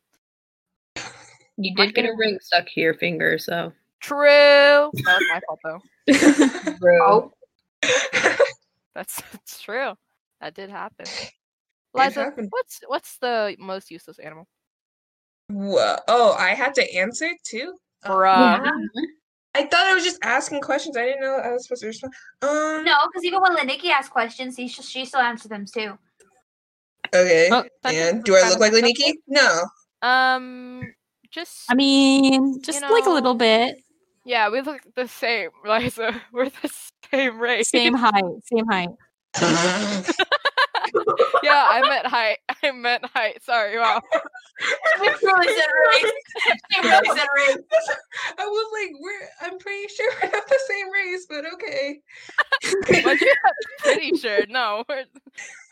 You did get a ring stuck to your finger, so. true. That was my fault though. Oh. That's, that's true. That did happen. It Liza, what's what's the most useless animal? Wha- oh i had to answer too Uh, Bruh. i thought i was just asking questions i didn't know i was supposed to respond um No, because even when Leniki asks questions, he sh- she still answers them too. okay Oh, and do i look like Leniki? no Um, just I mean, just like a little bit. yeah, we look the same, Liza. We're the same race. Same height. Same height. yeah, I meant height. I meant height. Sorry, wow. She really said race. She really said race. I was like, we're. I'm pretty sure we're not the same race, but okay. But you're pretty sure. No, we're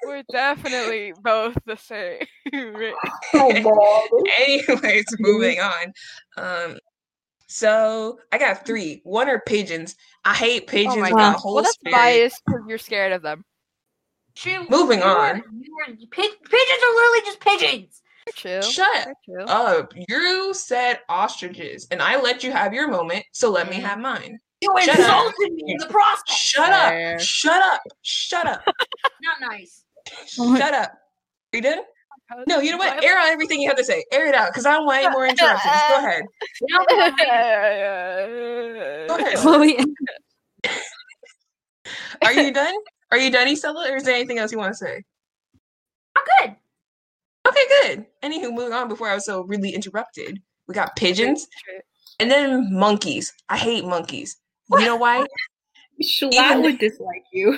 we're definitely both the same. race. Anyways, moving on. Um, So I got three. One are pigeons. I hate pigeons Oh my with god. a whole Well, that's spirit. biased because you're scared of them. She- Moving you were- on. you were- pigeons are literally just pigeons. They're. Shut They're up. You said ostriches, and I let you have your moment, so let me have mine. You Shut up. insulted me in the process. Shut Fair. up. Shut up. Shut up. Not nice. Oh Shut up. Are you done? No, you know what? Air out everything you have to say. Air it out, because I don't want any more interruptions. Go ahead. Go ahead. Chloe, Are you done? Are you done, Isella, or is there anything else you want to say? I'm good. Okay, good. Anywho, moving on before I was so really interrupted. We got pigeons and then monkeys. I hate monkeys. You know why? Schlatt Even- would dislike you.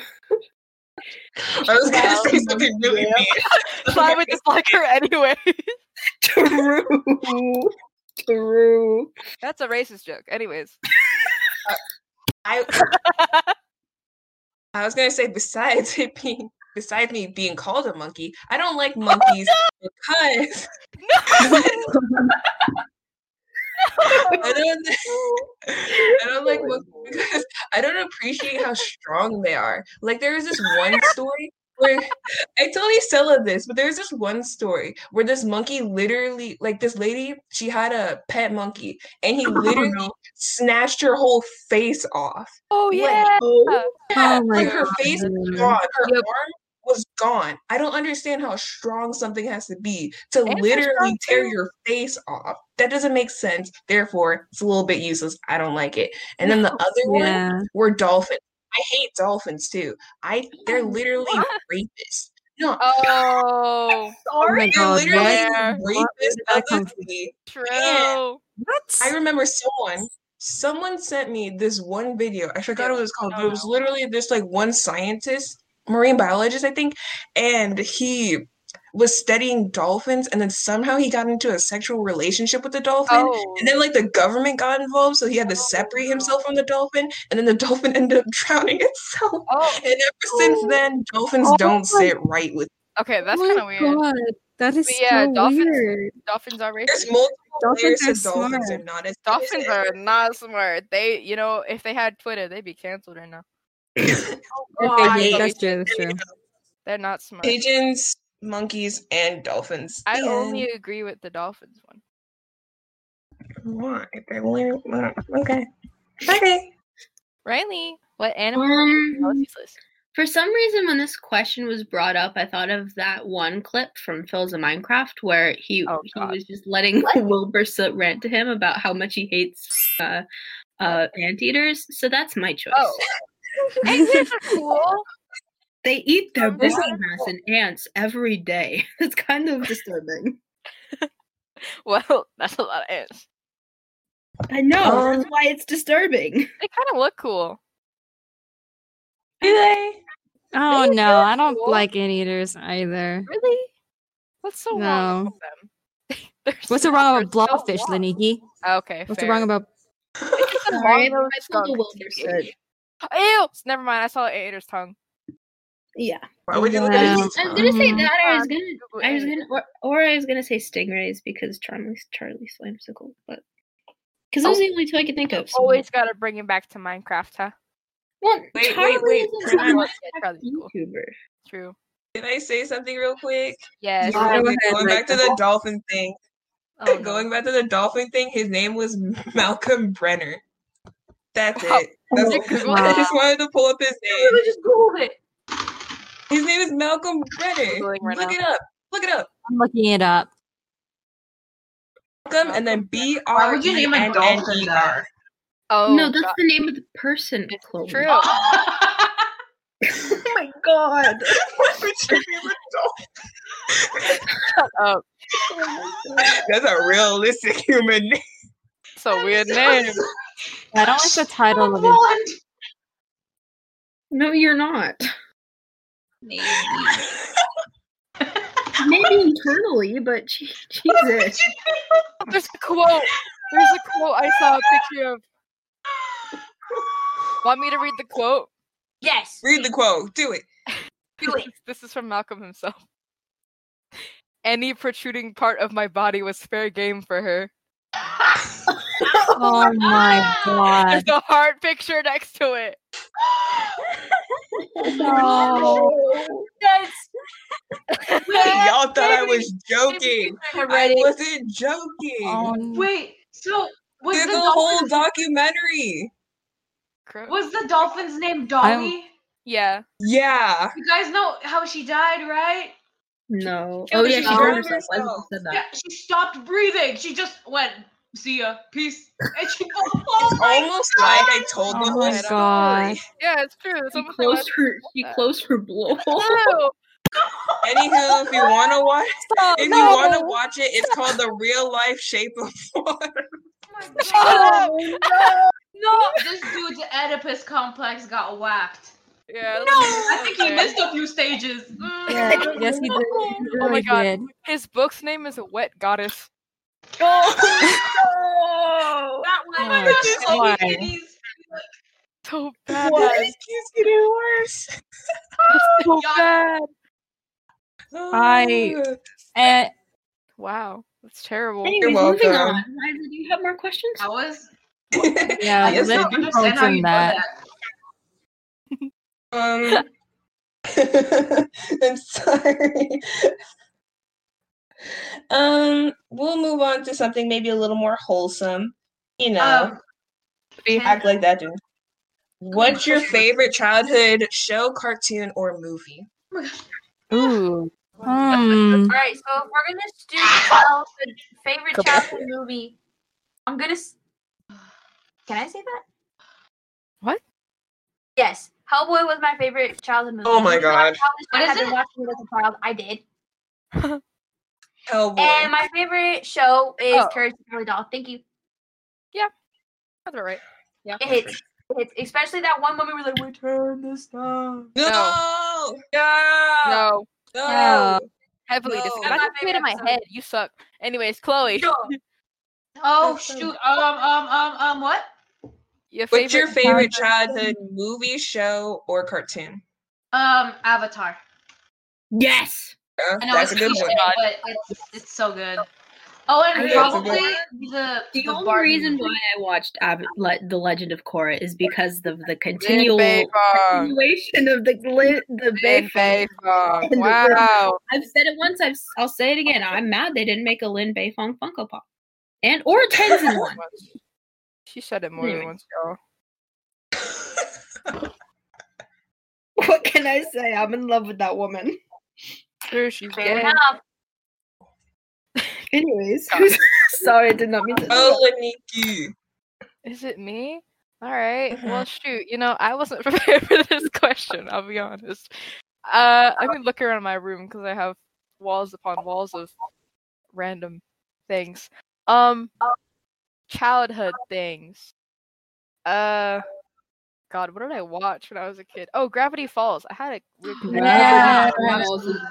I was gonna say something really Yeah. mean. So I would dislike her anyway. True. True. That's a racist joke. Anyways. Uh, I I was gonna say besides it being besides me being called a monkey, I don't like oh, monkeys because I don't I don't like monkeys because I don't appreciate how strong they are. Like there is this one story where I told Isella this, but there's this one story where this monkey literally like this lady, she had a pet monkey and he oh, literally snatched her whole face off. Oh Like, yeah. Oh, yeah, Oh like her face was gone. Her Yep. arm was gone. I don't understand how strong something has to be to Ants are literally tear too. your face off. That doesn't make sense. Therefore, it's a little bit useless. I don't like it. And then the other one were dolphins. I hate dolphins too. I they're literally rapists. No, Oh, Oh my they're god. literally yeah. Where rapists did that of come the from? sea. true. What? I remember someone someone sent me this one video. I forgot what it was called, but it oh, was no. literally this like one scientist, marine biologist, I think, and he was studying dolphins and then somehow he got into a sexual relationship with the dolphin. Oh. And then like the government got involved, so he had to oh, separate himself from the dolphin, and then the dolphin ended up drowning itself. Oh, And ever since oh. then, dolphins Oh don't sit right with okay, that's oh kind of weird. God. That is But yeah, so dolphins- weird. Dolphins are racist. there's multiple Dolphins are to dolphins smart. are not as Dolphins are not smart. They, you know, if they had Twitter, they'd be canceled right now. Okay, oh, God. yeah, that's true. That's true. They're not smart. pigeons, monkeys, and dolphins. I And- only agree with the dolphins one. Why? They're only- Okay. Okay. Riley, what animal are you Um. For some reason, when this question was brought up, I thought of that one clip from Philza Minecraft where he Oh, he was just letting Wilbur Soot rant to him about how much he hates uh, uh, anteaters. So that's my choice. Oh. Anteaters are cool. They eat their This body mass in ants every day. It's kind of disturbing. Well, that's a lot of ants. I know. Um, that's why it's disturbing. They kind of look cool. Do they? Oh Really? no, I don't Cool. like anteaters either. Really? What's so wrong with them? They're What's so so- wrong they're with so blowfish, long. Leniki? Okay. What's fair. wrong about? It's a Sorry, I saw the skunk. Wilbur Ew! Never mind. I saw an eater's tongue. Yeah. Why would you look I at Wow. was, I was gonna say that, or I was gonna, I was gonna, or, or I was gonna say stingrays because Charlie, Charlie Slimecicle, but because those are the only two I could think of. so- Always gotta bring him back to Minecraft, huh? well, Wait, Charlie wait, wait, isn't can a I- Minecraft Charlie's. YouTuber. True. Can I say something real quick? Yes. Go ahead, going back to the Michael. dolphin thing. Oh, no. Going back to the dolphin thing, his name was Malcolm Brenner. That's Oh, it. That's oh, wow. I just wanted to pull up his name. Literally just Google it. His name is Malcolm Brenner. Right Look now. it up. Look it up. I'm looking it up. Malcolm and then B Why R would you name a N N dolphin that? Oh, no, that's God. the name of the person. It's Chloe. true. oh oh my god. Why would you name a dolphin? Shut up. Oh that's a realistic human name. It's a weird name. I don't like the title of it. No, you're not. Maybe. Maybe internally, but Jesus. There's a quote. There's a quote I saw a picture of. Want me to read the quote? Yes. Read the quote. Do it. Do it. This is from Malcolm himself. Any protruding part of my body was fair game for her. Oh my god. There's a heart picture next to it. No. That's Y'all thought I was joking. I wasn't joking. Um, Wait, so was There's the, whole documentary. Was the dolphin's name Dolly? Yeah. Yeah. You guys know how she died, right? No. Yeah, Oh yeah, she she drowned drowned herself. herself. Leslie said that. Yeah, she stopped breathing. She just went, "See ya, peace," and she. Oh It's my almost like I told the Oh whole my story. gosh. Yeah, it's true. It's She almost like closed her. She that. closed her blowhole. True. Anywho, if you want to watch, Stop, if no. you want to watch it, it's called the real life shape of water. god! Oh, No, no, this dude's Oedipus complex got whacked. Yeah. No, I think he missed a few stages. Mm. Yeah, yes, he did. He Oh my God. did. His book's name is Wet Goddess. Oh, That Oh one, my my gosh, so God. many kitties. So bad. What? It keeps getting worse. So Y'all- bad. I- And Wow. That's terrible. Anyways, You're moving welcome. on. Liza, do you have more questions? That was. yeah, I just let don't understand how you know that. that. Um, I'm sorry. Um, we'll move on to something maybe a little more wholesome. You know, Um, act like that, dude. What's your favorite childhood show, cartoon, or movie? Ooh. Hmm. All right, so if we're gonna do childhood favorite childhood movie, I'm gonna. s- Can I say that? What? Yes, Hellboy was my favorite childhood movie. Oh my God. I What have been watching it as a child. I did. Hellboy. And my favorite show is Oh. Courage the Cowardly Dog. Thank you. Yeah, that's all right. Yeah. It hits. It hits. Especially that one moment where like return this time. no, no, no, No. no. Heavily No. dis- That's That my in my favorite head. You suck. Anyways, Chloe. Oh shoot! Um, um, um, um, what? Your What's your favorite childhood- childhood movie, show, or cartoon? Um, Avatar. Yes. Yeah, I know that's a it's good cliche, one. but it's, it's so good. Oh, and I know, it's a probably the The, the only Barbie reason movie. why I watched Ab- Le- The Legend of Korra is because of the continual continuation of the gli- the Lin Beifong. Beifong. The- Wow. I've said it once. I've, I'll say it again. I'm mad they didn't make a Lin Beifong Funko Pop, and or a Tenzin one. She said it more Anyway. than once, y'all. What can I say? I'm in love with that woman. True, she's Fair gay. enough. Anyways, sorry, I did not mean to. Oh, Leniki. Is it me? All right. Mhm. Well, shoot. You know, I wasn't prepared for this question. I'll be honest. Uh, I can look around my room because I have walls upon walls of random things. Um, childhood things. Uh, God, what did I watch when I was a kid? Oh, Gravity Falls. I had a weird oh, Yeah.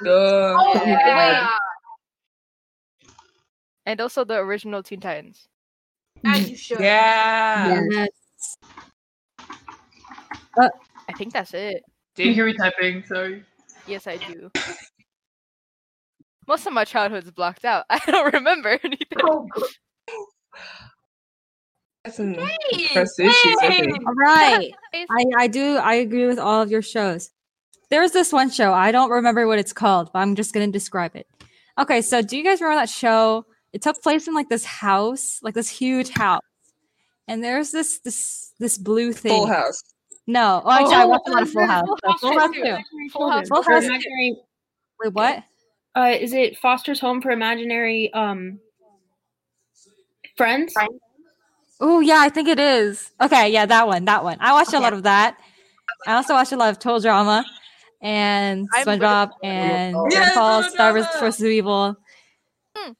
Oh, Yeah. and also the original Teen Titans. As mm. you should. Yeah. Yes. Uh, I think that's it. Did you hear me typing? Sorry. Yes, I do. Most of my childhood's blocked out. I don't remember anything. Oh, That's some Hey, prestigious, I think. All right. I, I do I agree with all of your shows. There's this one show. I don't remember what it's called, but I'm just gonna describe it. Okay, so do you guys remember that show? It took place in like this house, like this huge house. And there's this this this blue thing. Full House. No. Oh, actually, I Oh, watched a lot of Full House. Full House Full House too. too. Full House. Full House. imaginary, Wait, what? uh, is it Foster's Home for Imaginary um Friends? Friends. Oh yeah, I think it is. Okay, yeah, that one, that one. I watched a lot of that. I also watched a lot of Total Drama and SpongeBob and Yeah, Dragon Ball, Total Star Wars Drama. Forces of Evil. Hmm.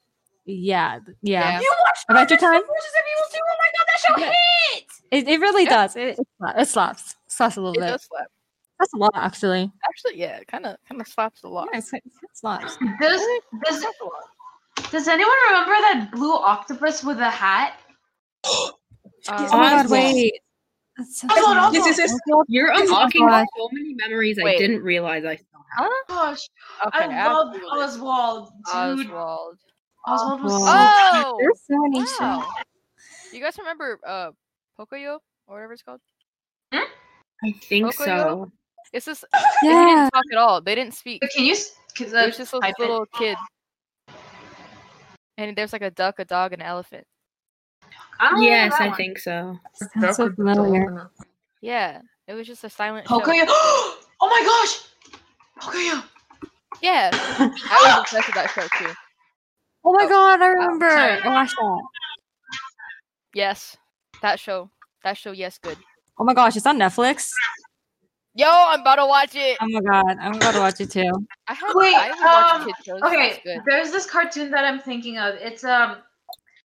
Yeah, yeah. Yeah. You watched Adventure Time? Forces of Evil too? Oh my god, that show Yeah. hits! It, it really Yeah. does. It, it, slaps. it slaps. Slaps a little It bit. does slap. That's a lot, actually. Actually, yeah, kind of, kind of slaps a lot. Yeah, it's, it slaps. Does does slaps a lot. does anyone remember that blue octopus with a hat? Uh, Oh my god, Oswald. wait. That's so Oswald, funny. Yes, yes, yes. You're Oh unlocking God. so many memories I didn't realize I still have. Gosh, okay, I love. Oswald, dude. Oswald. Oswald was so Oh, There's so many wow. shows. You guys remember uh Pocoyo or whatever it's called? I think Pocoyo? so. It's just they Yeah. didn't talk at all. They didn't speak. But Can you? Cause It was just this type it? little kid. And there's like a duck, a dog, and an elephant. I Yes, I one. think so. Sounds so familiar. Yeah, it was just a silent show. Oh my gosh! Pocoyo. Yeah, I was obsessed with that show too. Oh my Oh. god, I remember. sorry. I watched that. Yes, that show. That show. Yes, good. Oh my gosh, it's on Netflix. Yo, I'm about to watch it. Oh my god, I'm about to watch it too. I have. Wait, I haven't watched um, kid shows. Okay, That's good. there's this cartoon that I'm thinking of. It's um,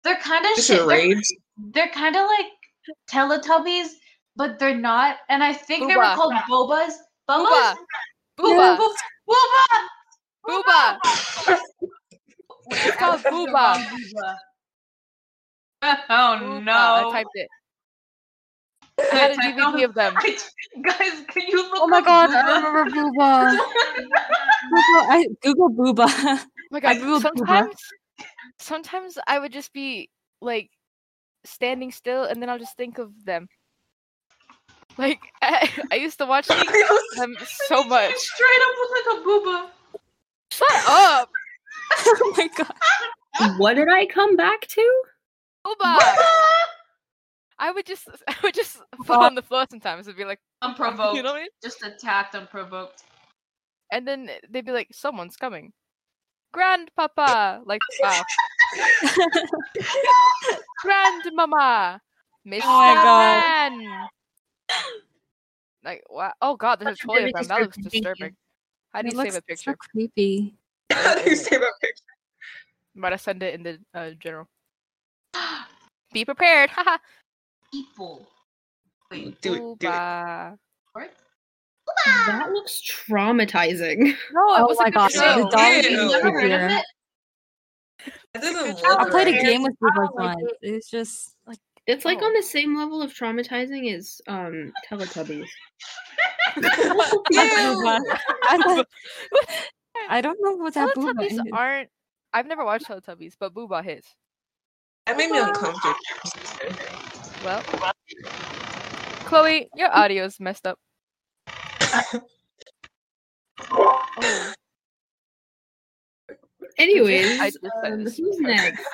they're kind of Just shit. a They're, they're kind of like Teletubbies, but they're not. And I think they were called Bobas. Booba. Bobas. Booba. Booba. Booba. It's called Booba. Booba. Oh Booba. no! I typed it. I had a Type DVD of them. I- guys, can you look Oh my up god, Booba? I remember Booba. Google, I Google Booba. Oh my god, Googled Booba. sometimes sometimes I would just be like standing still and then I'll just think of them. Like I, I used to watch them so much. Straight up look like a booba. Shut up, oh my god. What did I come back to? Boba! I would just I would just fall on the floor sometimes and be like, Unprovoked. you know what I mean? Just attacked unprovoked. And then they'd be like, someone's coming. Grandpapa! Like, wow. Grandmama! Mr. Oh my God. Man! Like, wow. Oh god, there's a What's toilet biggest that looks cartoon? Disturbing. How do It you looks save a picture? so creepy. How do you save a picture. I'm about to send it in the uh, general. Be prepared! Haha! People. Wait, Do it. Do it. Booba. what? That looks traumatizing. No, it Oh was my gosh, show. the dog is Never heard it? Doesn't look I played a game with I Booba like once. It's just like It's like Oh. on the same level of traumatizing as um Teletubbies. I, don't know what that Booba Teletubbies is. aren't. I've never watched Teletubbies, but Booba hits. That made me uncomfortable. Well, Chloe, your audio's messed up. Oh, Anyways, I just um, this. who's next?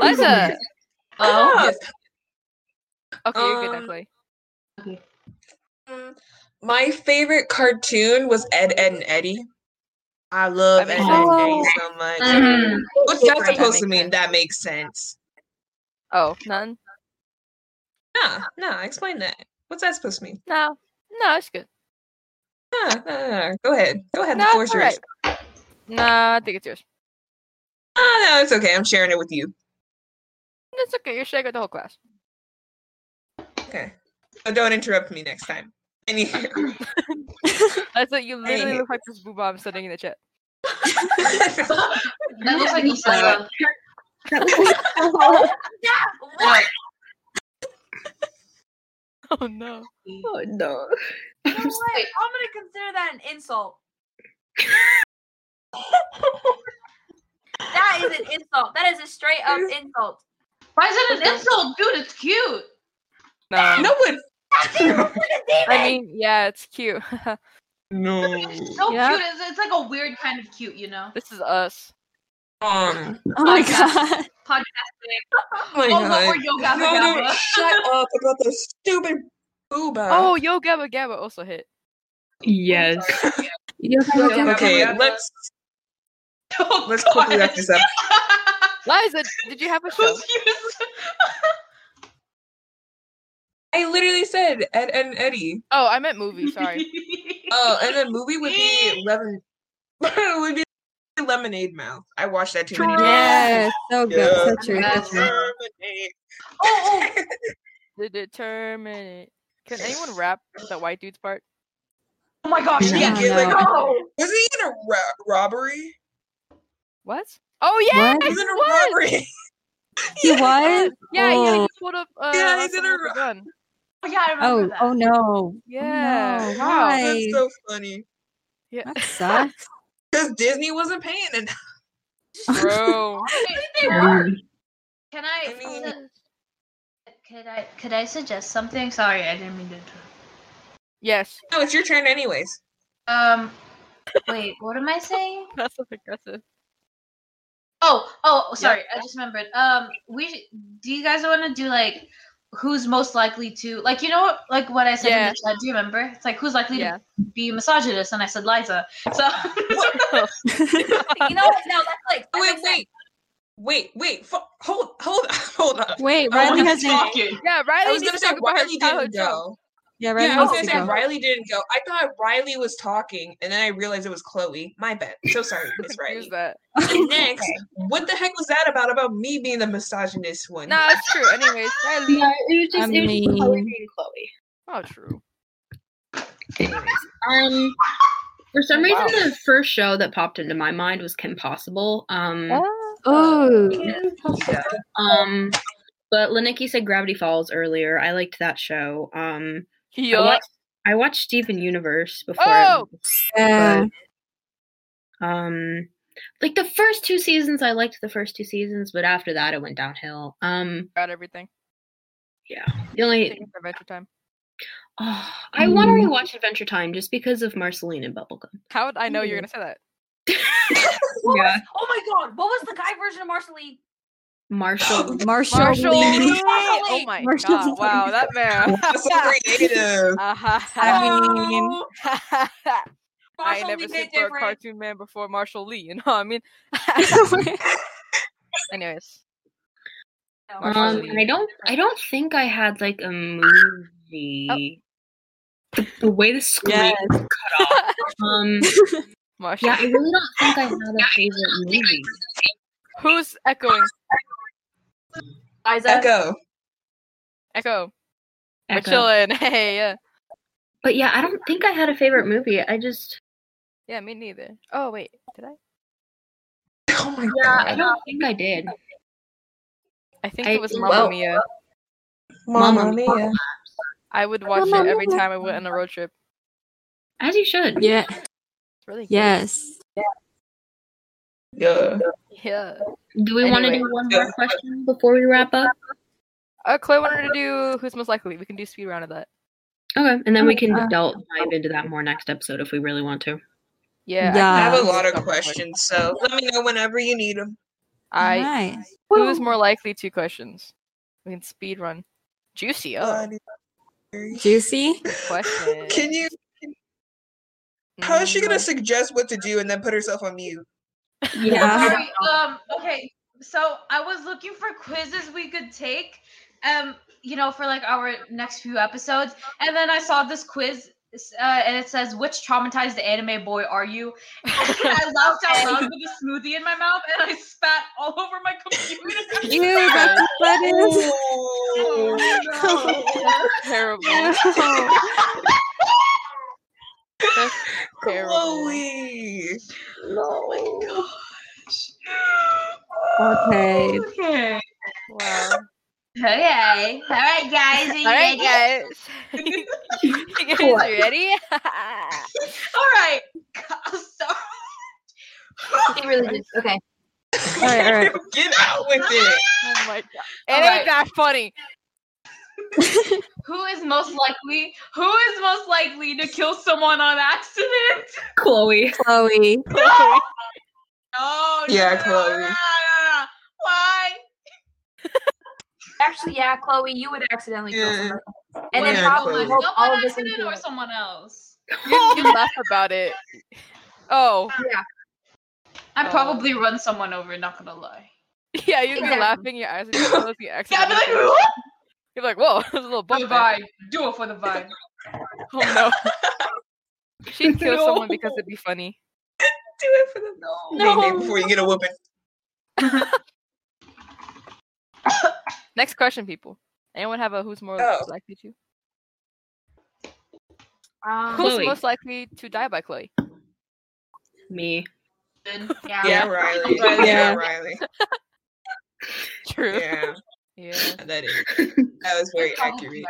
Liza. Oh, Yes. Okay, you're good now, Um, Mm, My favorite cartoon was Ed, Ed, and Eddy. I love That Ed, Ed, and. Eddy so much. Mhm. What's that That supposed to mean? sense. That makes sense. Oh, none. Nah, nah, explain that. What's that supposed to mean? No, no, it's good. Nah, nah, nah, nah. Go ahead. Go ahead. No, the floor's it's yours. alright. Nah, I think it's yours. Ah, no, it's okay. I'm sharing it with you. It's okay. You're sharing with the whole class. Okay. So don't interrupt me next time. Anywho. That's what you literally Anywho. look like this booba I'm sitting in the chat. That looks like Isaiah. What? Oh no. Mm. Oh no. You know what? I'm gonna consider that an insult. that is an insult. That is a straight up insult. Why is it an insult? Dude, it's cute. No. no one. That thing looks like a demon. I mean, yeah, it's cute. No. It's so Yeah. cute. It's, it's like a weird kind of cute, you know? this is us. Um. Oh my Podcast. god. Oh my Oh, god. what were Yo Gabba No, no, Gabba? shut up about the stupid booba. Oh, Yo Gabba Gabba also hit. Yes. You don't have okay, Gabba Gabba. let's Oh, let's quickly wrap this up. Liza, did you have a show? I literally said Ed, Ed and Eddy. Oh, I meant movie. Sorry. Oh, and the movie would be Lemon. would be Lemonade Mouth. I watched that too many times. Yes, so good. Yeah. So true. So Yes. oh, The determinate. Can anyone rap that white dude's part? oh my gosh, No, yes. Yeah, like, no. Was he in a ro- robbery? What? Oh yeah, He was in a robbery. He was? yeah, yeah. Oh. He pulled up. Uh, Yeah, he's in someone a with gun. Oh, yeah, I remember Oh, that. oh no. Yeah. Oh, no. Wow. That's so funny. Yeah, That sucks. Because Disney wasn't paying enough. bro. They were. Can I? I mean- su- could I? Could I suggest something? Sorry, I didn't mean to. Yes. No, it's your turn anyways. Um. Wait, what am I saying? That's aggressive. Oh, oh, sorry, I just remembered. Um, we do you guys want to do like who's most likely to like you know what like what I said Yeah. in the chat? Do you remember? It's like who's likely Yeah. to be misogynist, and I said Liza. So You know what? No, that's like. that Wait, makes sense. wait, wait, wait. Fo- hold, hold, hold on. Wait, I Riley wanna hasn't. talk. Yeah, I Riley was gonna say talk about her Riley childhood didn't trauma. go. Yeah, Riley Yeah, I was gonna to say go. Riley didn't go. I thought Riley was talking, and then I realized it was Chloe. My bad. So sorry, Miss Riley. that. And next, what the heck was that about? About me being the misogynist one? Nah, it's true. Anyways, Riley. Yeah, it was just, I it was just Chloe being Chloe. Oh, true. Anyways, um, for some Oh, reason, wow. the first show that popped into my mind was Kim Possible. Um, Oh, um, but Leniki said Gravity Falls earlier. I liked that show. Um, I watched, I watched Steven Universe before. Oh! yeah. Um, like the first two seasons, I liked the first two seasons, but after that, it went downhill. Um, Got everything. yeah, the only Adventure Time. oh, I want to rewatch Adventure Time just because of Marceline and Bubblegum. How would I know you're gonna say that? Yeah. was- oh my god, what was the guy version of Marceline? Marshall. Marshall, Marshall Lee. Lee. Oh my Marshall god! Lee. Wow, that man. That's so creative. I mean, I ain't never Lee seen for a cartoon man before Marshall Lee. You know what I mean? Anyways, Marshall Um, and I don't, I don't think I had like a movie. The, the way the screen Yes. was cut off. Um, Marshall. yeah, I really don't think I had a favorite movie. Who's echoing? Liza. Echo. Echo. We're Echo. chilling. Hey, yeah. But yeah, I don't think I had a favorite movie. I just, Yeah, me neither. Oh wait, did I? Oh my god. yeah, I don't think I did. I think I it was think- Mamma well- Mia. Mamma Mia. I would watch it every time I went on a road trip. As you should. yeah, It's really good. yes. Yeah. Yeah. Yeah. Do we want to do one more question before we wrap up? Uh, Chloe wanted to do who's most likely. We can do speed round of that. Okay, and then we can Uh, delve dive into that more next episode if we really want to. Yeah. Yeah. I have a Uh, lot of questions, so let me know whenever you need them. I nice. who's more likely? Two questions. We can speed run. Juicy. Oh, Juicy. question. Can you? How is she gonna suggest what to do and then put herself on mute? Yeah. Sorry, um, okay. So I was looking for quizzes we could take, um, you know, for like our next few episodes, and then I saw this quiz, uh, and it says, "Which traumatized anime boy are you?" And I laughed out loud with a smoothie in my mouth, and I spat all over my computer. Ew, that's what that is. Oh, Terrible. That's terrible. Chloe. Oh my gosh. Okay. okay. Wow. Okay. All right, guys. All right, ready? guys. you guys ready? All right. I'll start. It really did. Okay. All right, all right. Get out with it. oh my god. It All ain't right. that funny. Who is most likely? Who is most likely to kill someone on accident? Chloe. Chloe. No. No. Yeah, no, no, Chloe. no, no, no. Why? Actually, yeah, Chloe, you would accidentally kill Yeah. someone. And then Yeah, probably Chloe. hope all of accident or someone else. You, you laugh about it. Oh, Yeah. I'd Oh. probably run someone over. Not gonna lie. yeah, you'd be Exactly. laughing, your eyes would be closed, Yeah, I'd be like, accidentally. "What?" You're like, whoa, there's a little for the vibe. Do it for the vibe. Oh no. She'd kill No. someone because it'd be funny. Do it for the no. Name before you get a whooping. Next question, people. Anyone have a who's more Oh. likely to? Um, Who's Chloe. most likely to die by Chloe? Me. Good. yeah. Yeah, Riley. Riley. Yeah, Riley. True. Yeah, Yeah. that is. That was very accurate.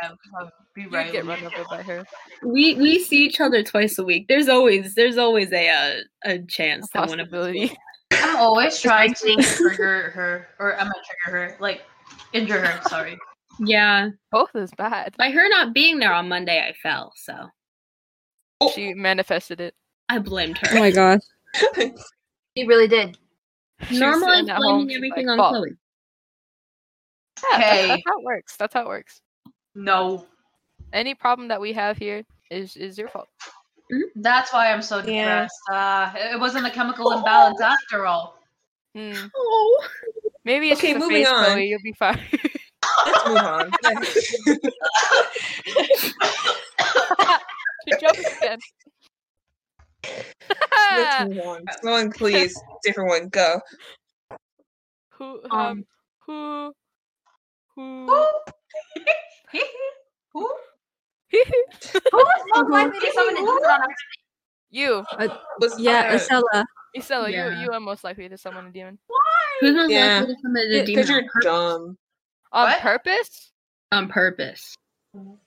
Be right. get run over by her. We we see each other twice a week. There's always there's always a uh, a chance that one of us I'm always trying to trigger her, or I'm gonna trigger her. Like injure her. Sorry. Yeah. Both is bad. By her not being there on Monday, I fell, so She manifested it. I blamed her. Oh my gosh. He really did. She's Normally sitting at home, blaming everything like, on "Fuck." Chloe. Yeah, that's, that's how it works. That's how it works. No. Any problem that we have here is is your fault. That's why I'm so Yeah. depressed. Uh, it wasn't a chemical imbalance after all. Hmm. Oh. Maybe it's Okay, just a moving phase, on. Chloe. You'll be fine. Let's move on. She jumps again. Let's move on. Someone, please. Different one. Go. who um, Um, who who Who? Who was most likely to summon a demon on a you Was Yeah, Estella. Isela, Yeah. you you are most likely to summon a demon Why? Who's most Yeah. likely to commit a demon because you're dumb, on What? purpose. on purpose?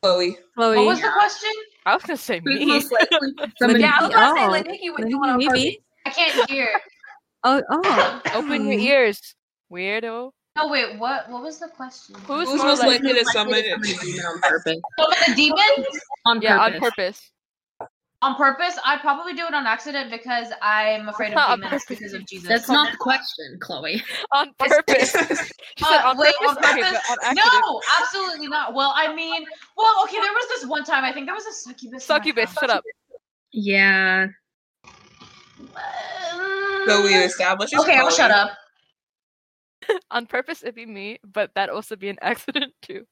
Chloe. Chloe. What was the question? I was gonna say Who's me. most likely to summon Yeah, I was gonna say Leniki would do one on maybe. purpose. I can't hear. Oh, oh. Open your Hmm. ears, weirdo. No, wait. What? What was the question? Who's, Who's more most likely? likely to summon likely to it? summon a demon on purpose? Summon a demon On Yeah, on purpose. purpose. on purpose? I'd probably do it on accident because I'm afraid Not of demons because of Jesus. That's not the question, Chloe. On purpose. Uh, on wait, purpose. on Okay, purpose? but on. No, absolutely not. Well, I mean, well, okay, there was this one time. I think there was a succubus. Succubus, shut up. Yeah. So we established. it's Okay, I'll shut up. On purpose, it'd be me, but that also be an accident too.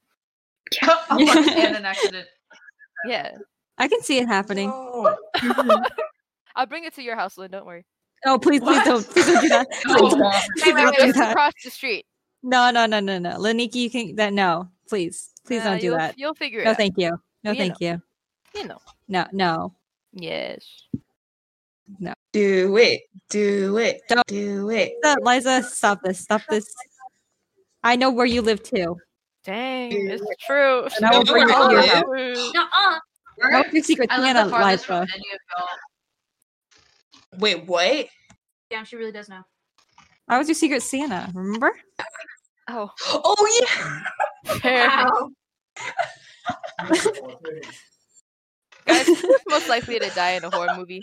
Of course, and an accident. Yeah, I can see it happening. No. I'll bring it to your house, Lynn. Don't worry. Oh, please, please What? don't, please don't do that. No. Please don't, Wait, please wait, don't wait, do it's that. across the street. No, no, no, no, no. Leniki, you can that no. Please. Please Uh, don't do you'll, that. You'll figure it No, out. thank you. No, You thank you. You know. No, no. Yes. Do it. Do it. Don't- Do it. Liza, Liza, stop this. Stop this. I know where you live too. Dang, Dude. it's true. And I will know bring you where to your I house. live? Nuh-uh. What's your secret I Santa, the farthest from Liza? any of y'all. Wait, what? Damn, she really does know. I was your secret Santa, remember? Oh, Oh yeah. fair. Wow. Guys, most likely to die in a horror movie?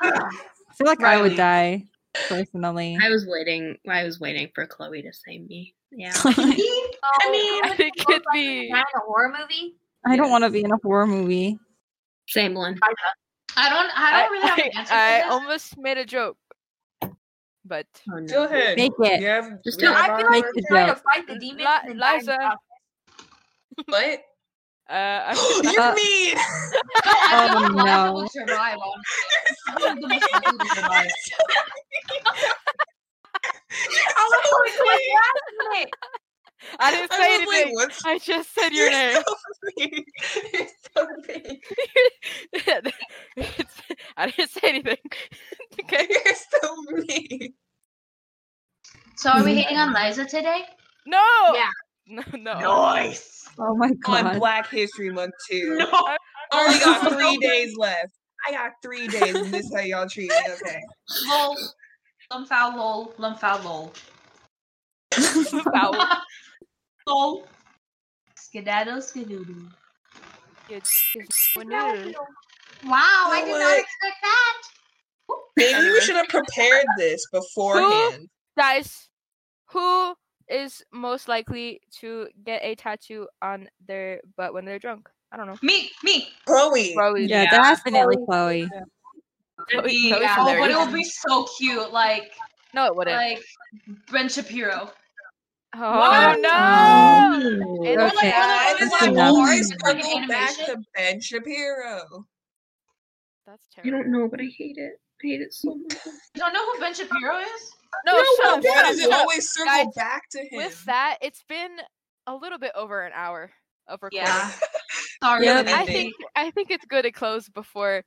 I feel like I would die personally. I was waiting. I was waiting for Chloe to say me. Yeah. Oh, I mean, I think it'd be- in a horror movie. I don't want to be in a horror movie. Same one. I don't. I don't really have an answer I for this. almost made a joke, but Oh, no. Go ahead. Make it. You have, Just you do it. have I feel like Make we're the trying to fight the demon. Li- and die in Liza. what? Uh, You're Uh, mean. I Oh, feel like Liza no. survive. Honestly, She's the most likely to survive. I was I didn't I say was anything. what's I just said your You're name. so mean. You're so mean. It's- I didn't say anything. okay. You're so mean. So are we hating on Liza today? No. Yeah. No. No. Nice. Oh my god! On god. Black History Month too. No. I only got three days left. I got three days, and this is how y'all treat me. Okay. Lol. Lumfow lol. Lumfow lol. Foul. lol. Skedaddle skedoodle. It's- it's winner. Wow, I did not What? expect that. Maybe we should have prepared this beforehand. Who, Guys, who is most likely to get a tattoo on their butt when they're drunk? I don't know. Me, me. Chloe. Probably Yeah, Yeah. definitely Chloe. Chloe- Me. Chloe's Oh, but it would be so cute, like No, it wouldn't. like Ben Shapiro. oh What? no! Oh. It Or was Okay. like one of Why those like always like an back to Ben Shapiro? That's I terrible. don't know, but I hate it. I hate it so much. You don't know who Ben Shapiro is? No, No, shut up, Why shut up, does it shut up. always circle Guys, back to him? With that, it's been a little bit over an hour of recording. Yeah. Sorry. Yeah, I think I think it's good to close before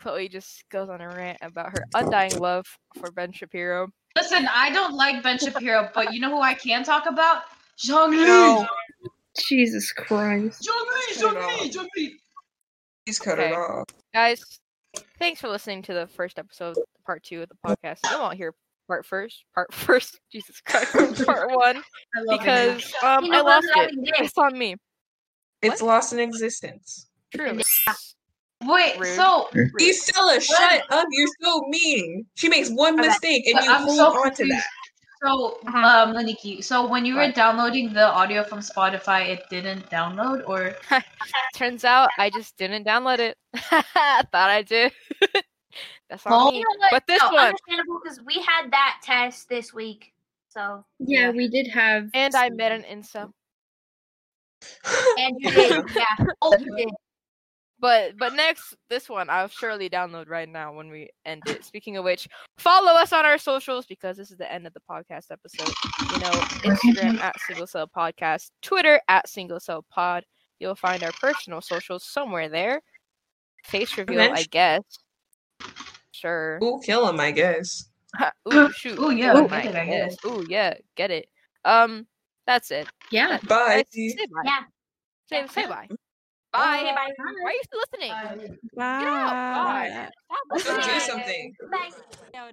Chloe just goes on a rant about her undying love for Ben Shapiro. Listen, I don't like Ben Shapiro, but you know who I can talk about? Zhongli. No. Jesus Christ. Zhongli, Cut it Zhongli, off. Zhongli. He's cut Okay. it off. Guys, thanks for listening to the first episode, part two of the podcast. You won't hear part first, part first. Jesus Christ, part one I love it. because um You I lost it. It's on me. It's lost in existence. True. Wait, Rude. so Estella, shut up. You're so mean. She makes one Okay. mistake and But you I'm hold so on to that. so Uh-huh. um Leniki, so when you were What? downloading the audio from Spotify, it didn't download or Turns out I just didn't download it. Thought I did. That's on Well, me. You know? But this no, one, understandable because we had that test this week. So Yeah, we did have. and I met an incel. and you did, yeah. Oh, you did. But but next, this one I'll surely download right now when we end it. Speaking of which, follow us on our socials because this is the end of the podcast episode. You know, Instagram at Single Cell Podcast, Twitter at Single Cell Pod. You'll find our personal socials somewhere there. Face reveal, I guess. Sure. Ooh, kill him, I guess. Ooh, shoot. Ooh, yeah, kill get it, I guess. Ooh, yeah, get it. Um, that's it. Yeah. Bye. Guys, Say bye. Yeah. Say, say bye. Bye. Bye. Bye. Why are you still listening? Bye. Get out. Bye. Stop Go do something. Bye.